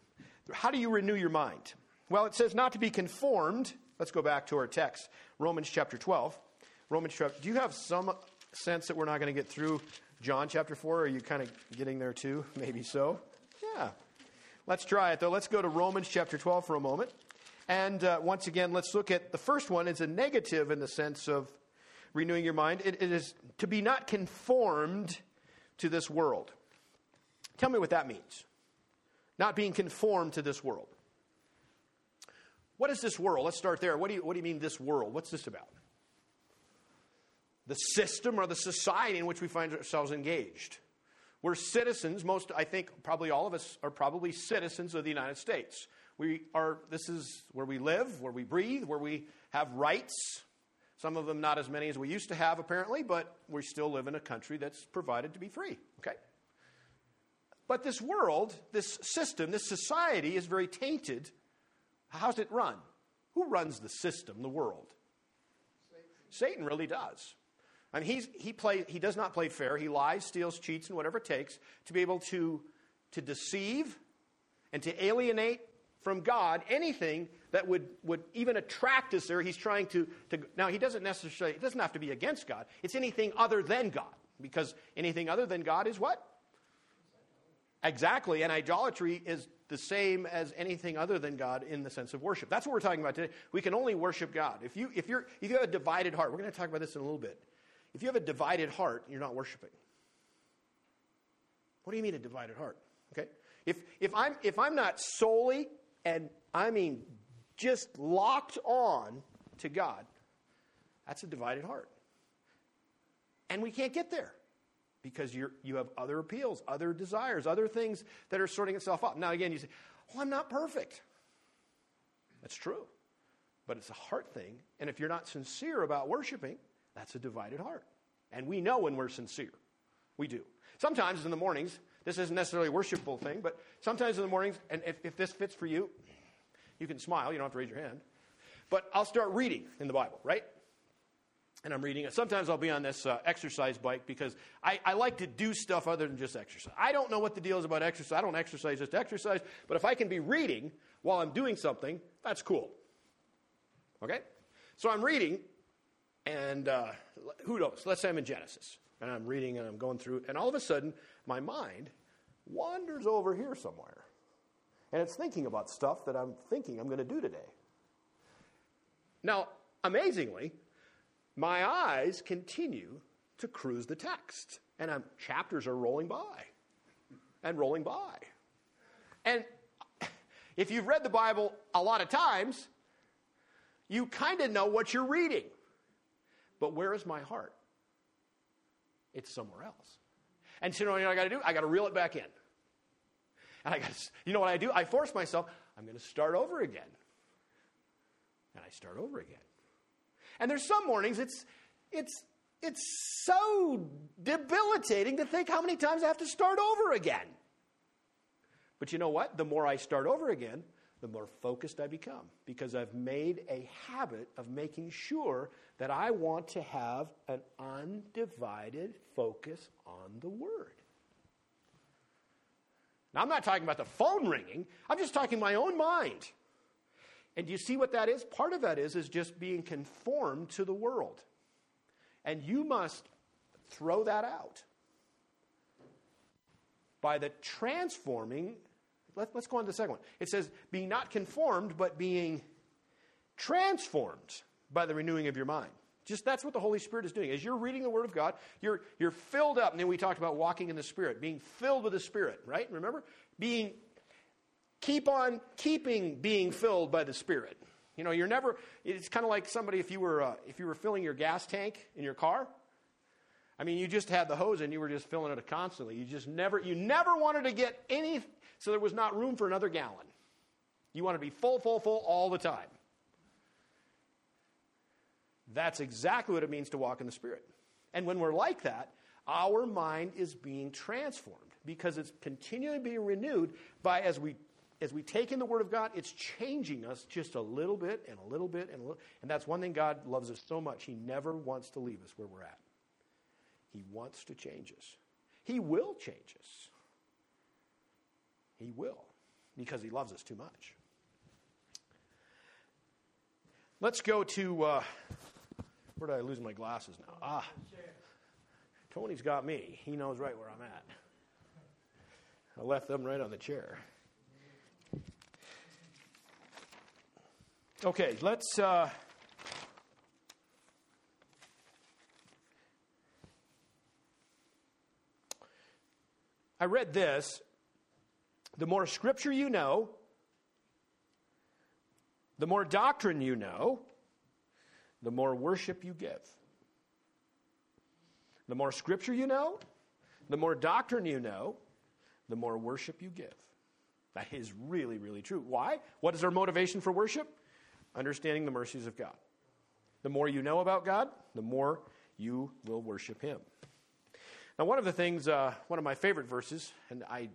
How do you renew your mind? Well, it says not to be conformed. Let's go back to our text, Romans chapter 12. Romans chapter. Do you have some sense that we're not going to get through John chapter 4? Are you kind of getting there too? Maybe so. Yeah. Let's try it though. Let's go to Romans chapter 12 for a moment. And uh, once again, let's look at the first one is a negative in the sense of renewing your mind. It, it is to be not conformed to this world. Tell me what that means. Not being conformed to this world. What is this world? Let's start there. What do you, what do you mean, this world? What's this about? The system or the society in which we find ourselves engaged. We're citizens, most, I think, probably all of us are probably citizens of the United States. We are, this is where we live, where we breathe, where we have rights. Some of them not as many as we used to have, apparently, but we still live in a country that's provided to be free, okay? But this world, this system, this society is very tainted. How's it run? Who runs the system, the world? Satan, Satan really does. Mean, he's, he, play, he does not play fair. He lies, steals, cheats, and whatever it takes to be able to, to deceive and to alienate from God anything that would, would even attract us there. He's trying to, to. Now, he doesn't necessarily, it doesn't have to be against God. It's anything other than God. Because anything other than God is what? Exactly. And idolatry is the same as anything other than God in the sense of worship. That's what we're talking about today. We can only worship God. If you, if you're, if you have a divided heart, we're going to talk about this in a little bit. If you have a divided heart, you're not worshiping. What do you mean a divided heart? Okay? If, if, I'm, if I'm not solely and I mean just locked on to God, that's a divided heart. And we can't get there because you you have other appeals, other desires, other things that are sorting itself out. Now, again, you say, well, I'm not perfect. That's true. But it's a heart thing. And if you're not sincere about worshiping, that's a divided heart. And we know when we're sincere. We do. Sometimes in the mornings, this isn't necessarily a worshipful thing, but sometimes in the mornings, and if, if this fits for you, you can smile. You don't have to raise your hand. But I'll start reading in the Bible, right? And I'm reading it. Sometimes I'll be on this uh, exercise bike because I, I like to do stuff other than just exercise. I don't know what the deal is about exercise. I don't exercise just exercise. But if I can be reading while I'm doing something, that's cool. Okay? So I'm reading, and uh, who knows? Let's say I'm in Genesis, and I'm reading and I'm going through, and all of a sudden, my mind wanders over here somewhere. And it's thinking about stuff that I'm thinking I'm going to do today. Now, amazingly, my eyes continue to cruise the text, and I'm, chapters are rolling by and rolling by. And if you've read the Bible a lot of times, you kind of know what you're reading. But where is my heart? It's somewhere else. And so you know what I got to do? I got to reel it back in. And I got to, you know what I do? I force myself, I'm going to start over again. And I start over again. And there's some mornings it's it's it's so debilitating to think how many times I have to start over again. But you know what? The more I start over again, the more focused I become because I've made a habit of making sure that I want to have an undivided focus on the Word. Now, I'm not talking about the phone ringing, I'm just talking my own mind. And do you see what that is? Part of that is, is just being conformed to the world. And you must throw that out by the transforming let, us go on to the second one. It says, being not conformed, but being transformed by the renewing of your mind. Just that's what the Holy Spirit is doing. As you're reading the Word of God, you're, you're filled up. And then we talked about walking in the Spirit, being filled with the Spirit, right? Remember? Being, keep on keeping being filled by the Spirit. You know, you're never, it's kind of like somebody if you were, uh, if you were filling your gas tank in your car. I mean, you just had the hose and you were just filling it constantly. You just never, you never wanted to get any, so there was not room for another gallon. You want to be full, full, full all the time. That's exactly what it means to walk in the Spirit. And when we're like that, our mind is being transformed because it's continually being renewed by as we as we take in the Word of God, it's changing us just a little bit and a little bit and a little. And that's one thing God loves us so much. He never wants to leave us where we're at. He wants to change us. He will change us. He will, because He loves us too much. Let's go to. Uh, where did I lose my glasses now? Ah. Tony's got me. He knows right where I'm at. I left them right on the chair. Okay, let's. Uh, I read this. The more scripture you know, the more doctrine you know, the more worship you give. The more scripture you know, the more doctrine you know, the more worship you give. That is really, really true. Why? What is our motivation for worship? Understanding the mercies of God. The more you know about God, the more you will worship Him. Now, one of the things, uh, one of my favorite verses, and I,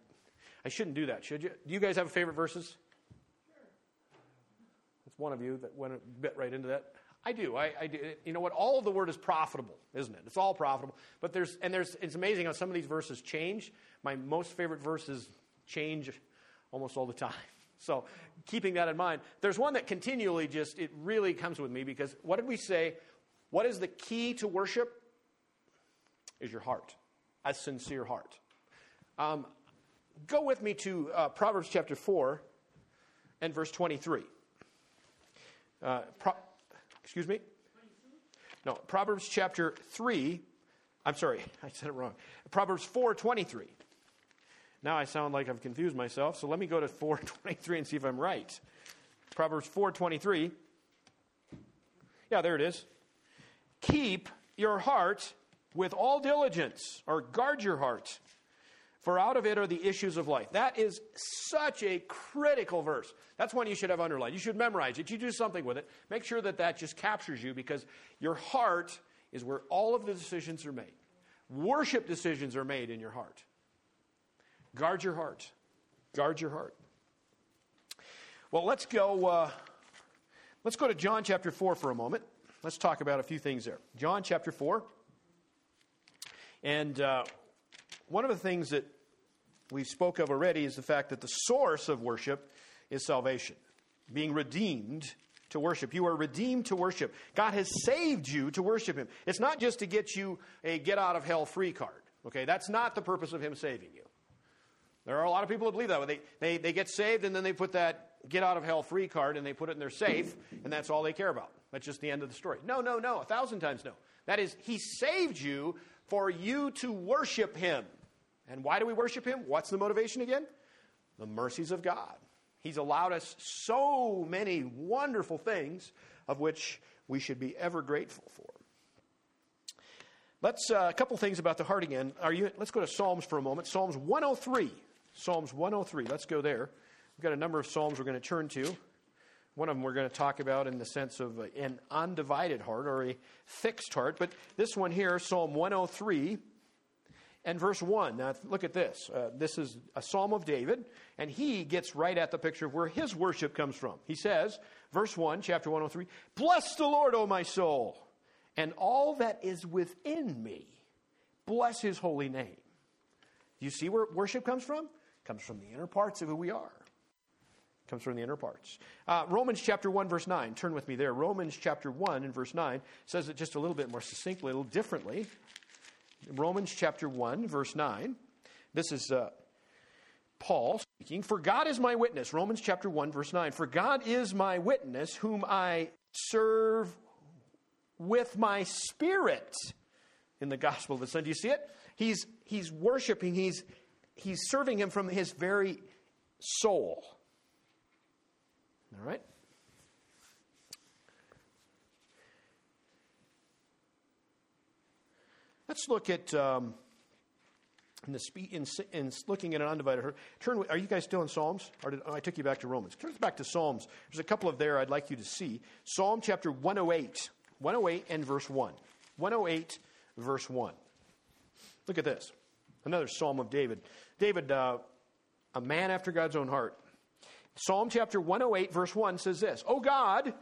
I shouldn't do that, should you? Do you guys have favorite verses? That's one of you that went a bit right into that. I do. I, I, do. You know what? All of the word is profitable, isn't it? It's all profitable. But there's and there's. It's amazing how some of these verses change. My most favorite verses change almost all the time. So keeping that in mind, there's one that continually just it really comes with me because what did we say? What is the key to worship? Is your heart, a sincere heart. Um, go with me to uh, Proverbs chapter four and verse twenty-three. Uh, Pro- Excuse me? No, Proverbs chapter 3. I'm sorry, I said it wrong. Proverbs 4:23. Now I sound like I've confused myself, so let me go to 4:23 and see if I'm right. Proverbs 4:23. Yeah, there it is. Keep your heart with all diligence, or guard your heart, for out of it are the issues of life. That is such a critical verse. That's one you should have underlined. You should memorize it. You do something with it. Make sure that that just captures you because your heart is where all of the decisions are made. Worship decisions are made in your heart. Guard your heart. Guard your heart. Well, let's go. Uh, let's go to John chapter four for a moment. Let's talk about a few things there. John chapter four, and uh, one of the things that we spoke of already is the fact that the source of worship is salvation, being redeemed to worship. You are redeemed to worship. God has saved you to worship Him. It's not just to get you a get out of hell free card. Okay, that's not the purpose of Him saving you. There are a lot of people that believe that. They, they, they get saved and then they put that get out of hell free card and they put it in their safe and that's all they care about. That's just the end of the story. No, no, no. A thousand times no. That is, He saved you for you to worship Him. And why do we worship Him? What's the motivation again? The mercies of God. He's allowed us so many wonderful things of which we should be ever grateful for. Let's uh, a couple things about the heart again. Are you? Let's go to Psalms for a moment. Psalms 103. Psalms 103. Let's go there. We've got a number of psalms we're going to turn to. One of them we're going to talk about in the sense of an undivided heart or a fixed heart. But this one here, Psalm 103 and verse 1. Now, look at this. Uh, this is a psalm of David, and he gets right at the picture of where his worship comes from. He says, verse 1, chapter 103 Bless the Lord, O my soul, and all that is within me. Bless his holy name. You see where worship comes from? It comes from the inner parts of who we are. It comes from the inner parts. Uh, Romans chapter 1, verse 9. Turn with me there. Romans chapter 1 and verse 9 says it just a little bit more succinctly, a little differently. Romans chapter 1, verse 9. This is uh, Paul speaking. For God is my witness. Romans chapter 1, verse 9. For God is my witness, whom I serve with my spirit in the gospel of the Son. Do you see it? He's, he's worshiping, he's, he's serving him from his very soul. All right? Let's look at um, in the spe- in, in, looking at an undivided heart. Turn. Are you guys still in Psalms? Or did, oh, I took you back to Romans. Turn back to Psalms. There's a couple of there I'd like you to see. Psalm chapter 108, 108 and verse 1. 108 verse 1. Look at this. Another Psalm of David. David, uh, a man after God's own heart. Psalm chapter 108, verse 1 says this Oh God,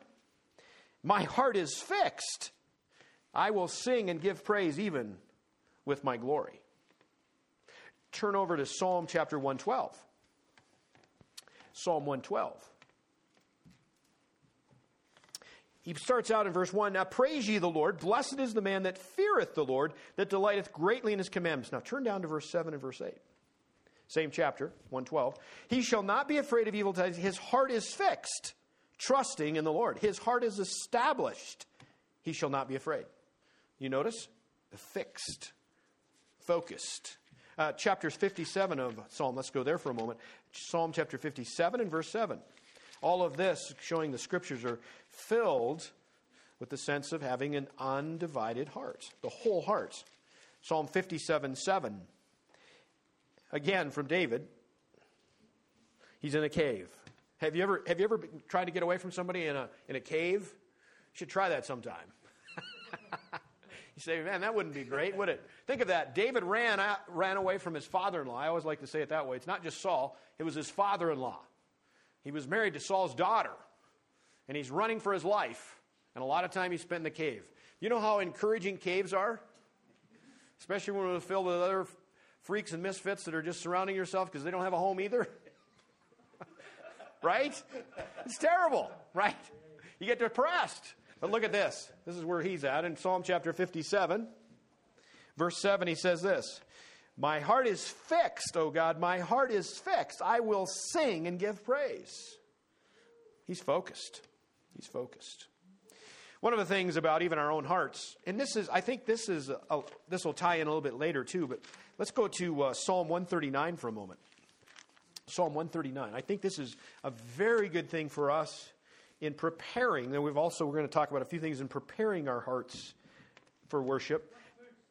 my heart is fixed. I will sing and give praise even with my glory. Turn over to Psalm chapter 112. Psalm 112. He starts out in verse 1 Now praise ye the Lord. Blessed is the man that feareth the Lord, that delighteth greatly in his commandments. Now turn down to verse 7 and verse 8. Same chapter, 112. He shall not be afraid of evil tidings. His heart is fixed, trusting in the Lord. His heart is established. He shall not be afraid. You notice? Fixed, focused. Uh, chapter 57 of Psalm, let's go there for a moment. Psalm chapter 57 and verse 7. All of this showing the scriptures are filled with the sense of having an undivided heart, the whole heart. Psalm 57 7. Again, from David. He's in a cave. Have you ever, have you ever tried to get away from somebody in a, in a cave? You should try that sometime. you say, man, that wouldn't be great, would it? Think of that. David ran, out, ran away from his father in law. I always like to say it that way. It's not just Saul, it was his father in law. He was married to Saul's daughter, and he's running for his life. And a lot of time he spent in the cave. You know how encouraging caves are? Especially when we're filled with other freaks and misfits that are just surrounding yourself because they don't have a home either. right? It's terrible, right? You get depressed. But look at this. This is where he's at in Psalm chapter 57, verse 7. He says this My heart is fixed, O God, my heart is fixed. I will sing and give praise. He's focused. He's focused. One of the things about even our own hearts, and this is, I think this is, a, this will tie in a little bit later too, but let's go to uh, Psalm 139 for a moment. Psalm 139. I think this is a very good thing for us in preparing. Then we've also, we're going to talk about a few things in preparing our hearts for worship.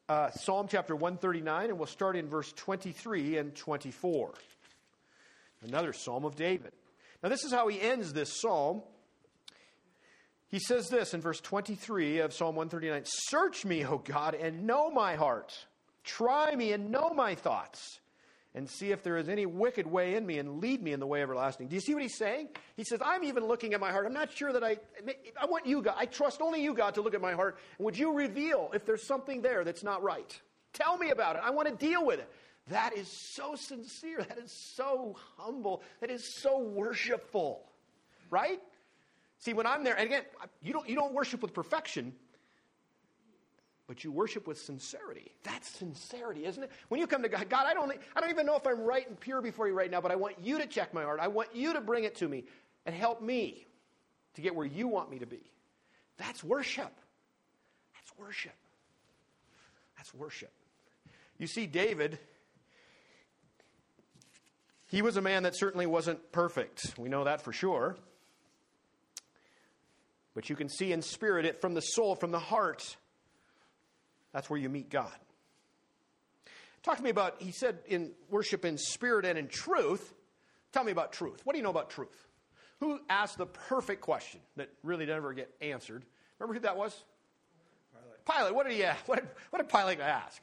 Uh, Psalm chapter 139, and we'll start in verse 23 and 24. Another psalm of David. Now, this is how he ends this psalm. He says this in verse 23 of Psalm 139 Search me, O God, and know my heart. Try me and know my thoughts, and see if there is any wicked way in me, and lead me in the way everlasting. Do you see what he's saying? He says, I'm even looking at my heart. I'm not sure that I. I want you, God. I trust only you, God, to look at my heart. And would you reveal if there's something there that's not right? Tell me about it. I want to deal with it. That is so sincere. That is so humble. That is so worshipful. Right? See, when I'm there, and again, you don't, you don't worship with perfection, but you worship with sincerity. That's sincerity, isn't it? When you come to God, God, I don't, I don't even know if I'm right and pure before you right now, but I want you to check my heart. I want you to bring it to me and help me to get where you want me to be. That's worship. That's worship. That's worship. You see, David, he was a man that certainly wasn't perfect. We know that for sure. But you can see in spirit it from the soul, from the heart. That's where you meet God. Talk to me about, he said in worship in spirit and in truth. Tell me about truth. What do you know about truth? Who asked the perfect question that really never get answered? Remember who that was? Pilate. Pilate. What did he ask? What did, what did Pilate ask?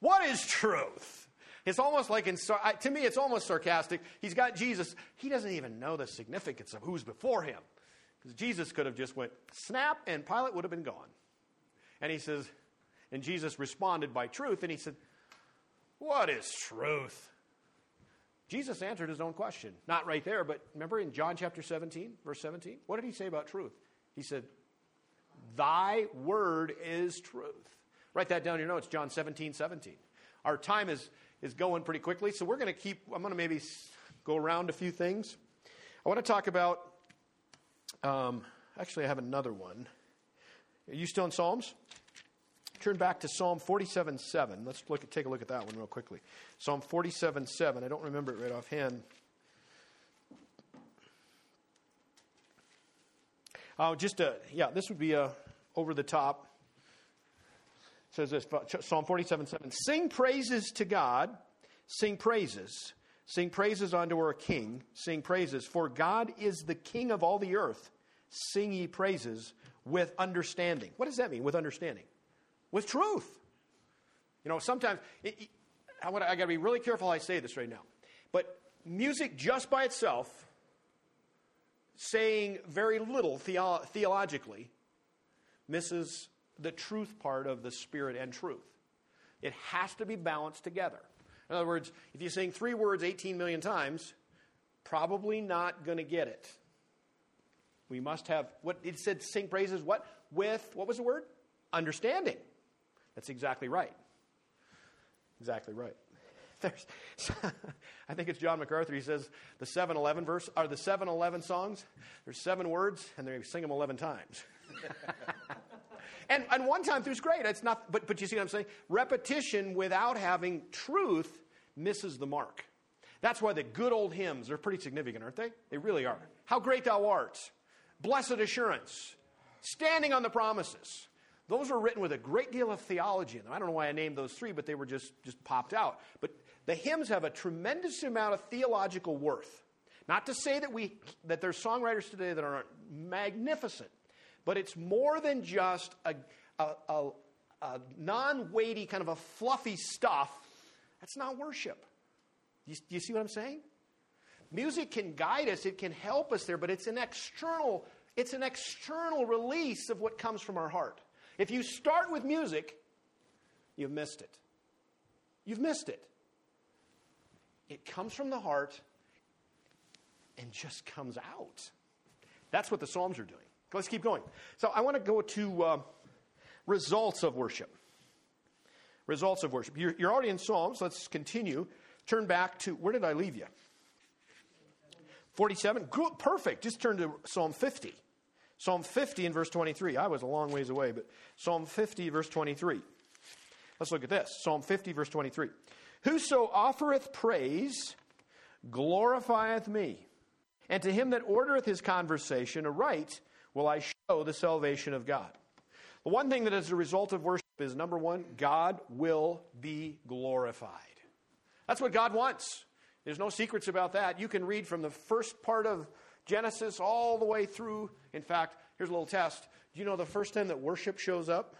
What is truth? It's almost like, in, to me, it's almost sarcastic. He's got Jesus. He doesn't even know the significance of who's before him. Because Jesus could have just went snap and Pilate would have been gone. And he says, and Jesus responded by truth, and he said, What is truth? Jesus answered his own question. Not right there, but remember in John chapter 17, verse 17? What did he say about truth? He said, Thy word is truth. Write that down in your notes, John 17, 17. Our time is, is going pretty quickly, so we're going to keep, I'm going to maybe go around a few things. I want to talk about um, actually, I have another one. Are you still in Psalms? Turn back to Psalm 47 7. Let's look at, take a look at that one real quickly. Psalm 47 7. I don't remember it right offhand. Uh, just a, yeah, this would be a over the top. It says this Psalm 47 7. Sing praises to God, sing praises Sing praises unto our King. Sing praises. For God is the King of all the earth. Sing ye praises with understanding. What does that mean, with understanding? With truth. You know, sometimes, it, it, I, I got to be really careful how I say this right now. But music just by itself saying very little theo- theologically misses the truth part of the spirit and truth. It has to be balanced together. In other words, if you sing three words 18 million times, probably not going to get it. We must have what it said sing praises what? With what was the word? Understanding. That's exactly right. Exactly right. There's, I think it's John MacArthur. He says the 7-Eleven verse are the 7-Eleven songs. There's seven words, and they sing them 11 times. and, and one time through's great. It's not, but, but you see what I'm saying? Repetition without having truth misses the mark. That's why the good old hymns are pretty significant, aren't they? They really are. How great thou art. Blessed assurance. Standing on the promises. Those were written with a great deal of theology in them. I don't know why I named those three, but they were just, just popped out. But the hymns have a tremendous amount of theological worth. Not to say that, we, that there's songwriters today that aren't magnificent, but it's more than just a, a, a, a non weighty, kind of a fluffy stuff. That's not worship. Do you, you see what I'm saying? Music can guide us, it can help us there, but it's an external, it's an external release of what comes from our heart. If you start with music, you've missed it. You've missed it. It comes from the heart and just comes out. That's what the Psalms are doing. Let's keep going. So I want to go to uh, results of worship. Results of worship. You're, you're already in Psalms. Let's continue. Turn back to, where did I leave you? 47. Good, perfect. Just turn to Psalm 50. Psalm 50 and verse 23. I was a long ways away, but Psalm 50, verse 23. Let's look at this. Psalm 50, verse 23. Whoso offereth praise glorifieth me. And to him that ordereth his conversation aright will I show the salvation of God. The one thing that is a result of worship is number one, God will be glorified. That's what God wants. There's no secrets about that. You can read from the first part of Genesis all the way through. In fact, here's a little test. Do you know the first time that worship shows up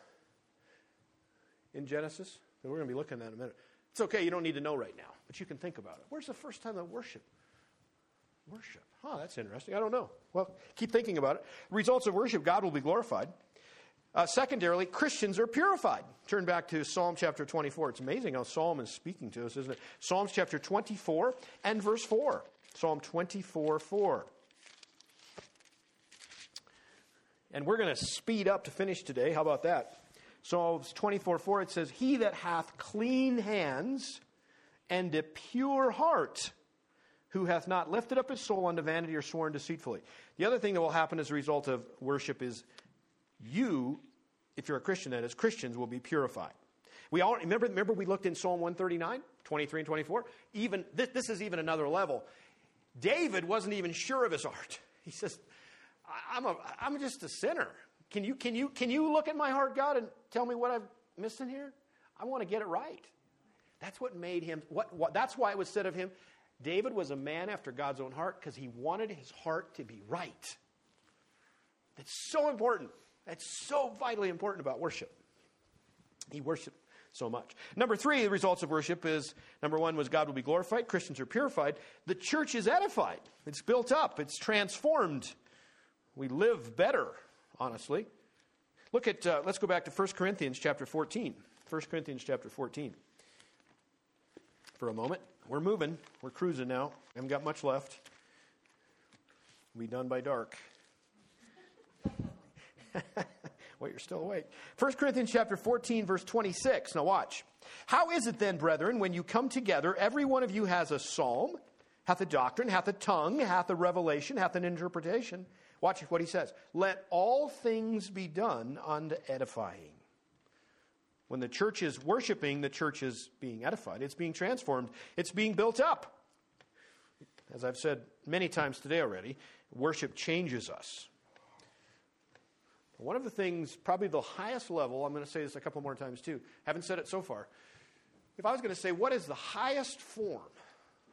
in Genesis? we're going to be looking at that in a minute. It's okay, you don't need to know right now, but you can think about it. Where's the first time that worship? Worship. Huh, that's interesting. I don't know. Well, keep thinking about it. Results of worship, God will be glorified. Uh, secondarily, Christians are purified. Turn back to Psalm chapter 24. It's amazing how Psalm is speaking to us, isn't it? Psalms chapter 24 and verse 4. Psalm 24 4. And we're going to speed up to finish today. How about that? Psalms 24 4, it says, He that hath clean hands and a pure heart, who hath not lifted up his soul unto vanity or sworn deceitfully. The other thing that will happen as a result of worship is you, if you're a Christian, that is, Christians will be purified. We all remember, remember we looked in Psalm 139, 23 and 24? Even this, this is even another level. David wasn't even sure of his art. He says, I'm, a, I'm just a sinner. Can you, can, you, can you look at my heart, God, and tell me what I've missed in here? I want to get it right. That's what made him, what, what, that's why it was said of him, David was a man after God's own heart because he wanted his heart to be right. That's so important. That's so vitally important about worship. He worshiped so much. Number three, the results of worship is number one was God will be glorified, Christians are purified, the church is edified, it's built up, it's transformed. We live better honestly. Look at, uh, let's go back to 1 Corinthians chapter 14. 1 Corinthians chapter 14. For a moment. We're moving. We're cruising now. I Haven't got much left. We'll be done by dark. well, you're still awake. 1 Corinthians chapter 14, verse 26. Now watch. How is it then, brethren, when you come together, every one of you has a psalm, hath a doctrine, hath a tongue, hath a revelation, hath an interpretation? Watch what he says. Let all things be done unto edifying. When the church is worshiping, the church is being edified. It's being transformed. It's being built up. As I've said many times today already, worship changes us. One of the things, probably the highest level, I'm going to say this a couple more times too, haven't said it so far. If I was going to say, what is the highest form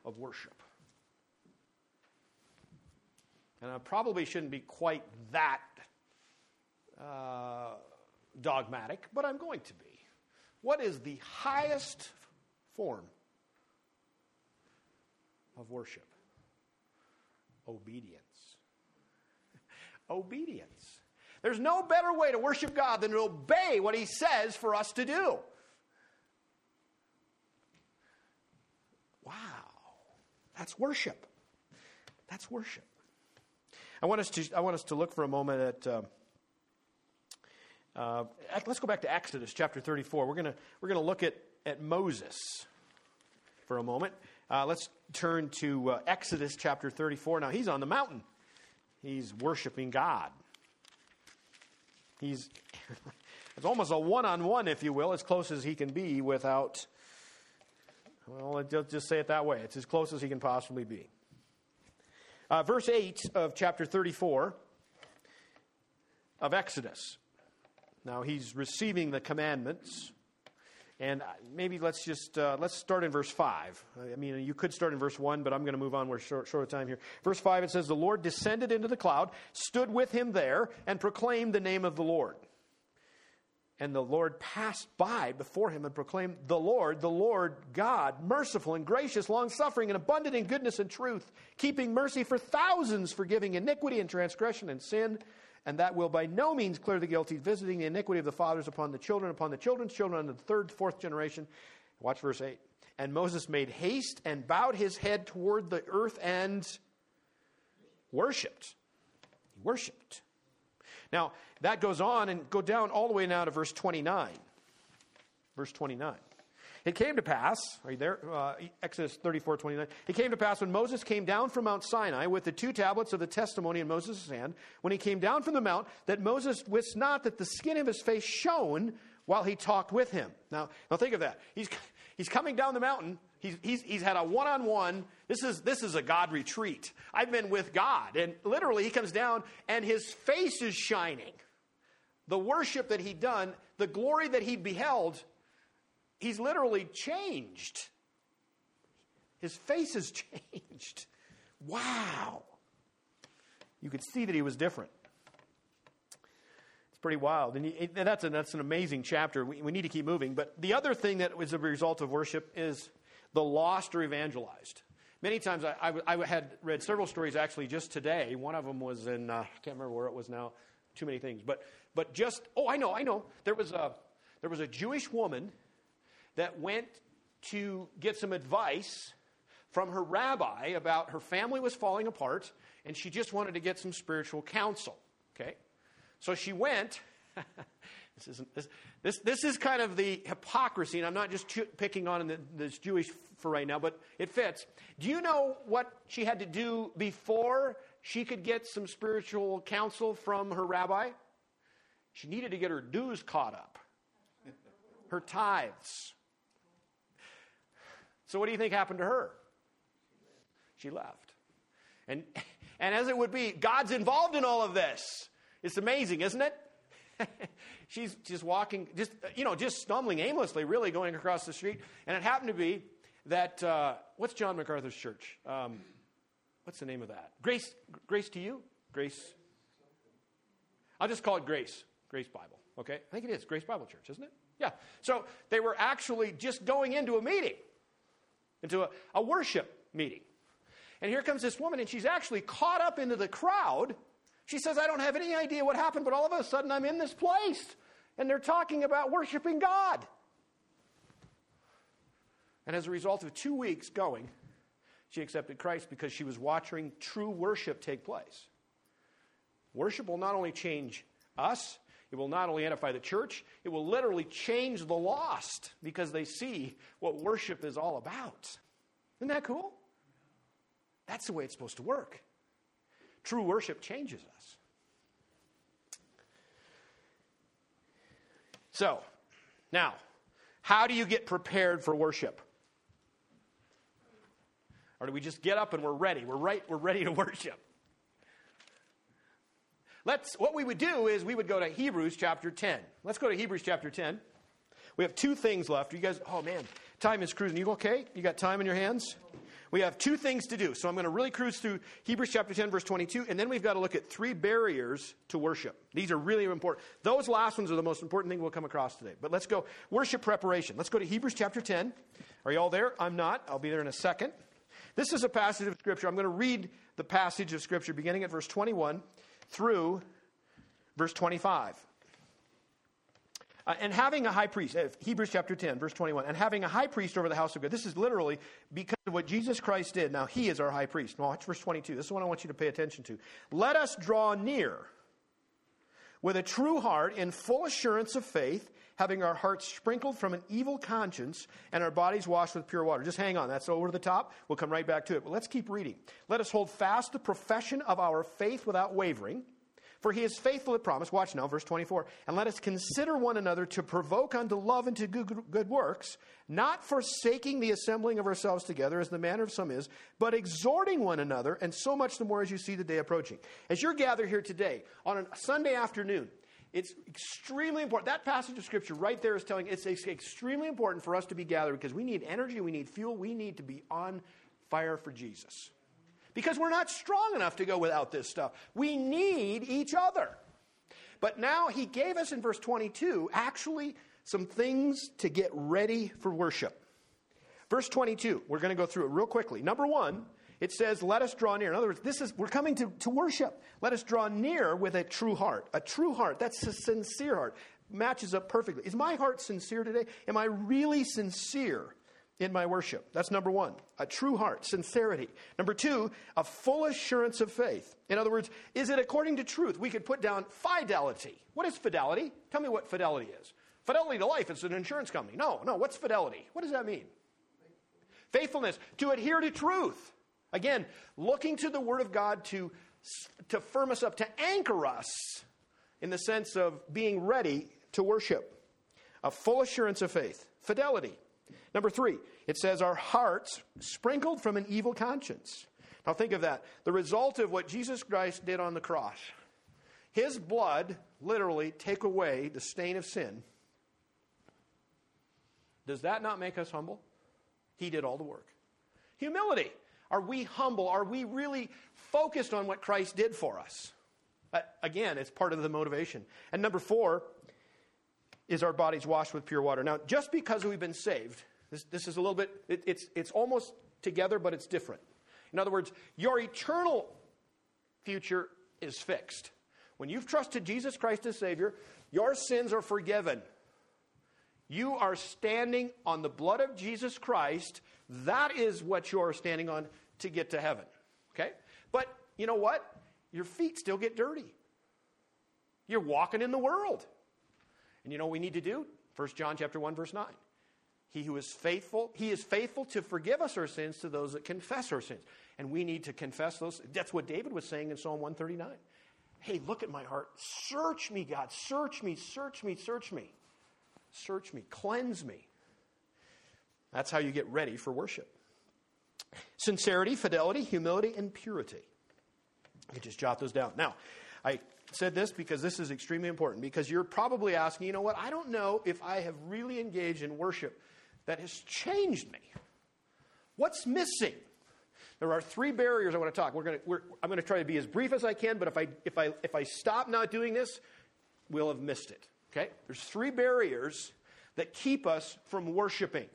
of worship? And I probably shouldn't be quite that uh, dogmatic, but I'm going to be. What is the highest form of worship? Obedience. obedience. There's no better way to worship God than to obey what He says for us to do. Wow. That's worship. That's worship. I want us to, I want us to look for a moment at. Uh, uh, let's go back to Exodus chapter 34. We're going we're gonna look at, at Moses for a moment. Uh, let's turn to uh, Exodus chapter 34. Now, he's on the mountain, he's worshiping God. He's it's almost a one on one, if you will, as close as he can be without, well, just say it that way. It's as close as he can possibly be. Uh, verse 8 of chapter 34 of Exodus. Now he's receiving the commandments. And maybe let's just uh, let's start in verse five. I mean, you could start in verse one, but I'm going to move on. We're short, short of time here. Verse five it says, "The Lord descended into the cloud, stood with him there, and proclaimed the name of the Lord." And the Lord passed by before him and proclaimed, The Lord, the Lord God, merciful and gracious, long suffering and abundant in goodness and truth, keeping mercy for thousands, forgiving iniquity and transgression and sin and that will by no means clear the guilty, visiting the iniquity of the fathers upon the children, upon the children's children, unto the third, fourth generation. Watch verse 8. And Moses made haste and bowed his head toward the earth and worshiped. He worshiped. Now, that goes on and go down all the way now to verse 29. Verse 29. It came to pass, are you there? Uh, Exodus 34, 29. It came to pass when Moses came down from Mount Sinai with the two tablets of the testimony in Moses' hand, when he came down from the mount, that Moses wist not that the skin of his face shone while he talked with him. Now, now think of that. He's, he's coming down the mountain. He's, he's, he's had a one on one. This is, this is a God retreat. I've been with God. And literally, he comes down and his face is shining. The worship that he'd done, the glory that he beheld, he's literally changed. His face has changed. Wow. You could see that he was different. It's pretty wild. And, he, and that's, a, that's an amazing chapter. We, we need to keep moving. But the other thing that was a result of worship is the lost or evangelized. Many times I, I, I had read several stories actually just today. One of them was in, uh, I can't remember where it was now, too many things. But, but just, oh, I know, I know. There was a, there was a Jewish woman that went to get some advice from her rabbi about her family was falling apart and she just wanted to get some spiritual counsel. Okay? So she went. this, isn't, this, this, this is kind of the hypocrisy, and I'm not just picking on the, this Jewish for right now, but it fits. Do you know what she had to do before she could get some spiritual counsel from her rabbi? She needed to get her dues caught up, her tithes. So, what do you think happened to her? She left. And, and as it would be, God's involved in all of this. It's amazing, isn't it? She's just walking, just, you know, just stumbling aimlessly, really going across the street. And it happened to be that, uh, what's John MacArthur's church? Um, what's the name of that? Grace, Grace to You? Grace. I'll just call it Grace. Grace Bible. Okay? I think it is. Grace Bible Church, isn't it? Yeah. So they were actually just going into a meeting into a, a worship meeting. And here comes this woman, and she's actually caught up into the crowd. She says, I don't have any idea what happened, but all of a sudden I'm in this place, and they're talking about worshiping God. And as a result of two weeks going, she accepted Christ because she was watching true worship take place. Worship will not only change us, it will not only edify the church, it will literally change the lost because they see what worship is all about. Isn't that cool? That's the way it's supposed to work. True worship changes us. So, now, how do you get prepared for worship? Or do we just get up and we're ready? We're right, we're ready to worship. Let's, what we would do is we would go to Hebrews chapter 10. Let's go to Hebrews chapter 10. We have two things left. You guys, oh man, time is cruising. You okay? You got time in your hands? We have two things to do. So I'm going to really cruise through Hebrews chapter 10, verse 22, and then we've got to look at three barriers to worship. These are really important. Those last ones are the most important thing we'll come across today. But let's go worship preparation. Let's go to Hebrews chapter 10. Are you all there? I'm not. I'll be there in a second. This is a passage of Scripture. I'm going to read the passage of Scripture beginning at verse 21 through verse 25. Uh, and having a high priest, uh, Hebrews chapter 10, verse 21, and having a high priest over the house of God. This is literally because of what Jesus Christ did. Now, he is our high priest. Watch verse 22. This is what I want you to pay attention to. Let us draw near with a true heart in full assurance of faith, having our hearts sprinkled from an evil conscience and our bodies washed with pure water. Just hang on, that's over the top. We'll come right back to it. But let's keep reading. Let us hold fast the profession of our faith without wavering. For he is faithful to promise. Watch now, verse 24. And let us consider one another to provoke unto love and to good, good, works, not forsaking the assembling of ourselves together, as the manner of some is, but exhorting one another, and so much the more as you see the day approaching. As you're gathered here today, on a Sunday afternoon, it's extremely important. That passage of Scripture right there is telling it's extremely important for us to be gathered because we need energy, we need fuel, we need to be on fire for Jesus because we're not strong enough to go without this stuff. We need each other. But now he gave us in verse 22 actually some things to get ready for worship. Verse 22, we're going to go through it real quickly. Number one, it says, Let us draw near. In other words, this is, we're coming to, to worship. Let us draw near with a true heart. A true heart, that's a sincere heart. Matches up perfectly. Is my heart sincere today? Am I really sincere in my worship. That's number one, a true heart, sincerity. Number two, a full assurance of faith. In other words, is it according to truth? We could put down fidelity. What is fidelity? Tell me what fidelity is. Fidelity to life, it's an insurance company. No, no, what's fidelity? What does that mean? Faithfulness, to adhere to truth. Again, looking to the Word of God to, to firm us up, to anchor us in the sense of being ready to worship. A full assurance of faith. Fidelity. Number three, it says, our hearts sprinkled from an evil conscience. Now think of that. The result of what Jesus Christ did on the cross. His blood literally take away the stain of sin. Does that not make us humble? He did all the work. Humility. Are we humble? Are we really focused on what Christ did for us? Uh, again, it's part of the motivation. And number four, is our bodies washed with pure water. Now, just because we've been saved, this, this is a little bit, it, it's, it's almost together, but it's different. In other words, your eternal future is fixed. When you've trusted Jesus Christ as Savior, your sins are forgiven. You are standing on the blood of Jesus Christ. That is what you're standing on to get to heaven. Okay? But you know what? Your feet still get dirty. You're walking in the world. And you know what we need to do? 1 John chapter 1 verse 9. He who is faithful, he is faithful to forgive us our sins to those that confess our sins. And we need to confess those. That's what David was saying in Psalm 139. Hey, look at my heart. Search me, God. Search me, search me, search me. Search me, cleanse me. That's how you get ready for worship. Sincerity, fidelity, humility, and purity. You just jot those down. Now, I said this because this is extremely important because you're probably asking, you know what, I don't know if I have really engaged in worship that has changed me. What's missing? There are three barriers I want to talk. We're going to, we're, I'm going to try to be as brief as I can, but if I, if, I, if I stop not doing this, we'll have missed it. Okay? There's three barriers that keep us from worshiping.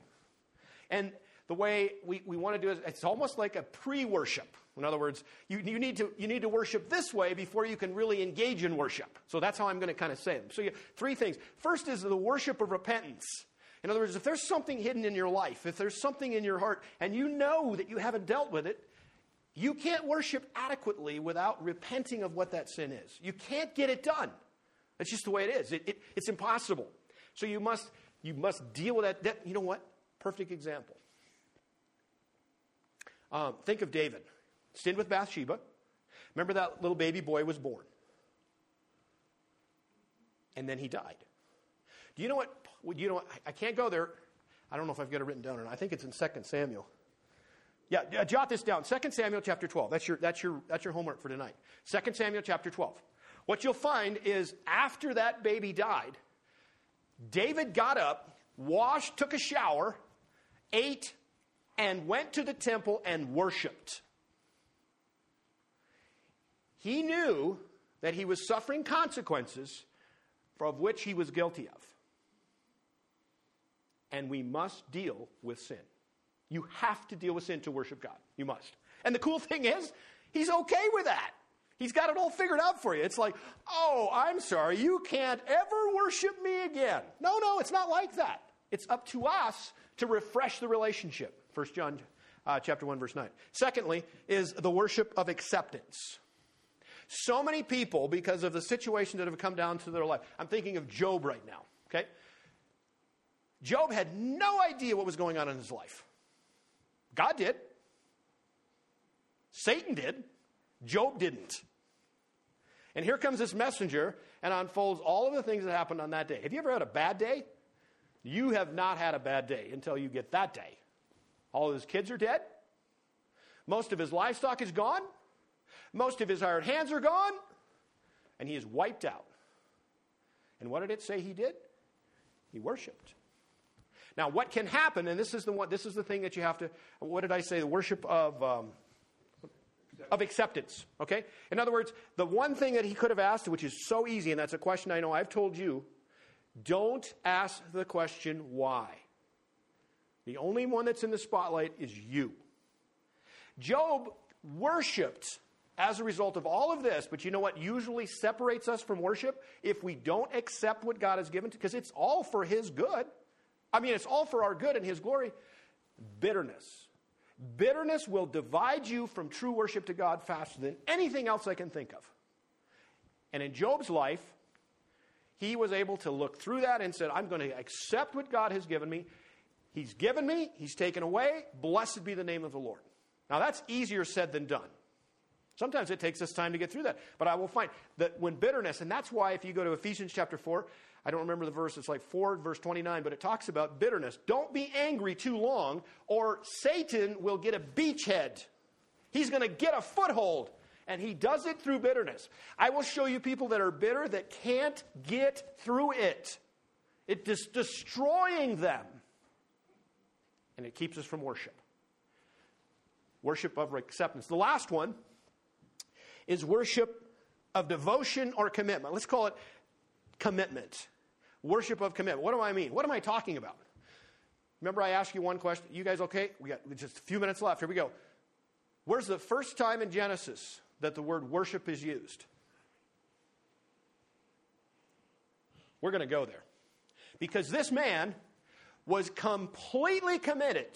And the way we, we want to do it, it's almost like a pre worship. In other words, you, you, need to, you need to worship this way before you can really engage in worship. So that's how I'm going to kind of say them. So, you, three things. First is the worship of repentance. In other words, if there's something hidden in your life, if there's something in your heart, and you know that you haven't dealt with it, you can't worship adequately without repenting of what that sin is. You can't get it done. That's just the way it is. It, it, it's impossible. So you must, you must deal with that, that. You know what? Perfect example. Um, think of David sinned with Bathsheba. Remember that little baby boy was born. And then he died. Do you know what? You know what? I can't go there. I don't know if I've got it written down or not. I think it's in 2 Samuel. Yeah, jot this down. 2 Samuel chapter 12. That's your, that's, your, that's your homework for tonight. 2 Samuel chapter 12. What you'll find is after that baby died, David got up, washed, took a shower, ate, and went to the temple and worshiped. He knew that he was suffering consequences of which he was guilty of. And we must deal with sin. You have to deal with sin to worship God. You must. And the cool thing is, he's okay with that. He's got it all figured out for you. It's like, oh, I'm sorry, you can't ever worship me again. No, no, it's not like that. It's up to us to refresh the relationship. 1 John uh, chapter 1, verse 9. Secondly, is the worship of acceptance. So many people, because of the situations that have come down to their life, I'm thinking of Job right now, okay? Job had no idea what was going on in his life. God did. Satan did. Job didn't. And here comes this messenger and unfolds all of the things that happened on that day. Have you ever had a bad day? You have not had a bad day until you get that day. All of his kids are dead. Most of his livestock is gone. Most of his hired hands are gone. And he is wiped out. And what did it say he did? He worshiped. Now, what can happen, and this is the one, this is the thing that you have to, what did I say? The worship of, um, of acceptance. Okay? In other words, the one thing that he could have asked, which is so easy, and that's a question I know I've told you, don't ask the question why. The only one that's in the spotlight is you. Job worshiped as a result of all of this, but you know what usually separates us from worship? If we don't accept what God has given, to, because it's all for His good. I mean, it's all for our good and His glory. Bitterness. Bitterness will divide you from true worship to God faster than anything else I can think of. And in Job's life, he was able to look through that and said, I'm going to accept what God has given me. He's given me, He's taken away. Blessed be the name of the Lord. Now, that's easier said than done. Sometimes it takes us time to get through that. But I will find that when bitterness, and that's why if you go to Ephesians chapter 4, I don't remember the verse, it's like 4, verse 29, but it talks about bitterness. Don't be angry too long, or Satan will get a beachhead. He's going to get a foothold, and he does it through bitterness. I will show you people that are bitter that can't get through it. It is destroying them, and it keeps us from worship. Worship of acceptance. The last one is worship of devotion or commitment. Let's call it commitment. Worship of commitment. What do I mean? What am I talking about? Remember, I asked you one question. You guys okay? We got just a few minutes left. Here we go. Where's the first time in Genesis that the word worship is used? We're going to go there. Because this man was completely committed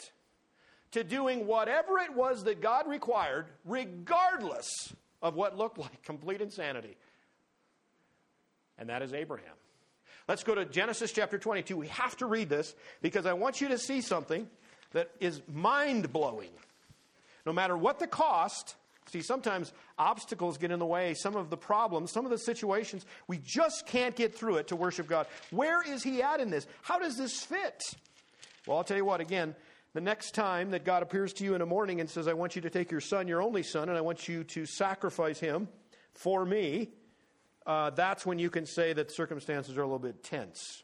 to doing whatever it was that God required, regardless of what looked like complete insanity. And that is Abraham. Let's go to Genesis chapter 22. We have to read this because I want you to see something that is mind blowing. No matter what the cost, see, sometimes obstacles get in the way, some of the problems, some of the situations, we just can't get through it to worship God. Where is He at in this? How does this fit? Well, I'll tell you what, again, the next time that God appears to you in the morning and says, I want you to take your son, your only son, and I want you to sacrifice him for me, uh, that's when you can say that circumstances are a little bit tense.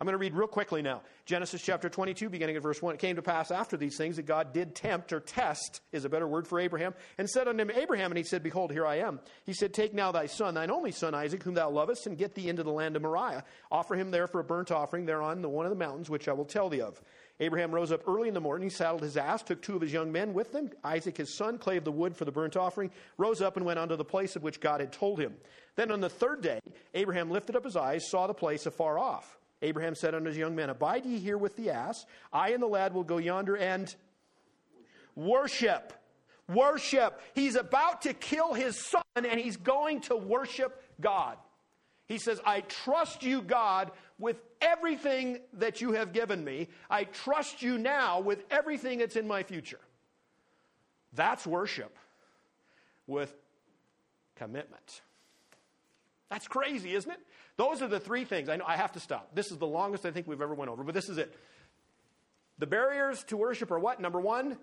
I'm going to read real quickly now. Genesis chapter 22, beginning at verse 1. It came to pass after these things that God did tempt, or test is a better word for Abraham, and said unto him, Abraham, and he said, Behold, here I am. He said, Take now thy son, thine only son Isaac, whom thou lovest, and get thee into the land of Moriah. Offer him there for a burnt offering thereon the one of the mountains which I will tell thee of. Abraham rose up early in the morning, he saddled his ass, took two of his young men with him, Isaac his son, clave the wood for the burnt offering, rose up and went unto the place of which God had told him. Then on the third day, Abraham lifted up his eyes, saw the place afar off. Abraham said unto his young men, Abide ye here with the ass. I and the lad will go yonder and worship. Worship. He's about to kill his son and he's going to worship God. He says, I trust you, God, with everything that you have given me. I trust you now with everything that's in my future. That's worship with commitment. That's crazy, isn't it? Those are the three things. I know I have to stop. This is the longest I think we've ever went over, but this is it. The barriers to worship are what? Number 1,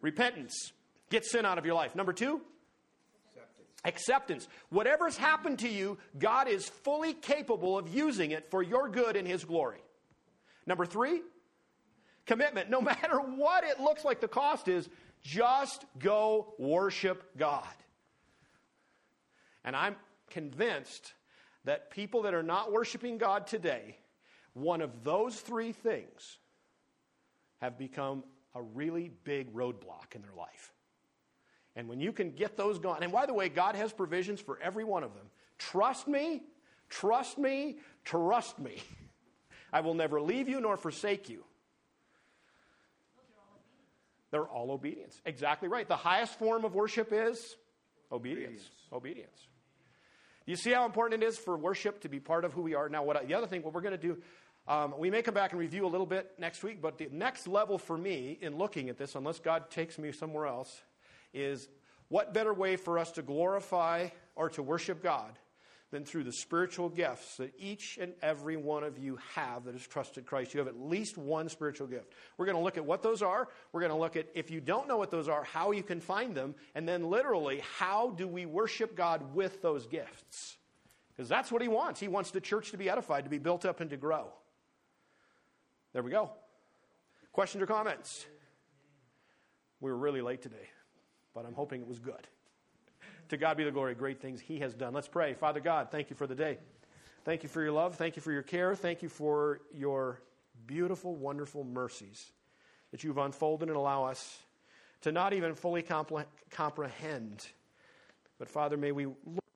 repentance. Get sin out of your life. Number 2, Acceptance. Whatever's happened to you, God is fully capable of using it for your good and His glory. Number three, commitment. No matter what it looks like the cost is, just go worship God. And I'm convinced that people that are not worshiping God today, one of those three things have become a really big roadblock in their life. And when you can get those gone, and by the way, God has provisions for every one of them. Trust me, trust me, trust me. I will never leave you nor forsake you. They're all obedience. Exactly right. The highest form of worship is obedience. Obedience. obedience. You see how important it is for worship to be part of who we are? Now, what the other thing, what we're going to do, um, we may come back and review a little bit next week, but the next level for me in looking at this, unless God takes me somewhere else, is what better way for us to glorify or to worship God than through the spiritual gifts that each and every one of you have that has trusted Christ. You have at least one spiritual gift. We're going to look at what those are. We're going to look at, if you don't know what those are, how you can find them. And then, literally, how do we worship God with those gifts? Because that's what He wants. He wants the church to be edified, to be built up, and to grow. There we go. Questions or comments? We were really late today, but I'm hoping it was good. To God be the glory, great things He has done. Let's pray. Father God, thank you for the day. Thank you for your love. Thank you for your care. Thank you for your beautiful, wonderful mercies that you've unfolded and allow us to not even fully compre- comprehend. But Father, may we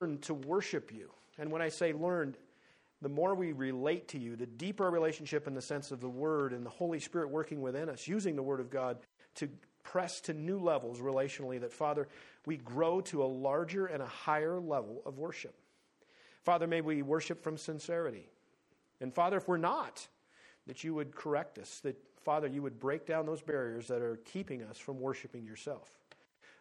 learn to worship you. And when I say learned, the more we relate to you, the deeper our relationship in the sense of the Word and the Holy Spirit working within us, using the Word of God to press to new levels relationally, that, Father, we grow to a larger and a higher level of worship. Father, may we worship from sincerity. And Father, if we're not, that you would correct us, that, Father, you would break down those barriers that are keeping us from worshiping yourself.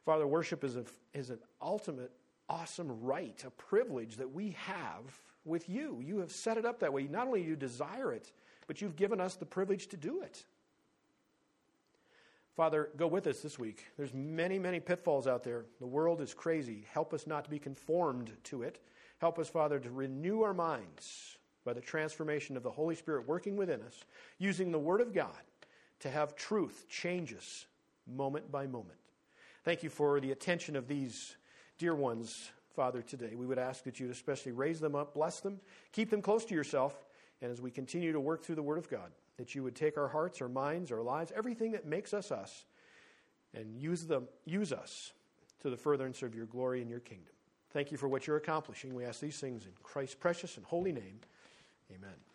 Father, worship is, a, is an ultimate, awesome right, a privilege that we have with you. You have set it up that way. Not only do you desire it, but you've given us the privilege to do it. Father, go with us this week. There's many, many pitfalls out there. The world is crazy. Help us not to be conformed to it. Help us, Father, to renew our minds by the transformation of the Holy Spirit working within us, using the Word of God to have truth change us moment by moment. Thank you for the attention of these dear ones, Father, today. We would ask that you'd especially raise them up, bless them, keep them close to yourself, and as we continue to work through the Word of God, that you would take our hearts, our minds, our lives, everything that makes us us, and use, them, use us to the furtherance of your glory and your kingdom. Thank you for what you're accomplishing. We ask these things in Christ's precious and holy name. Amen.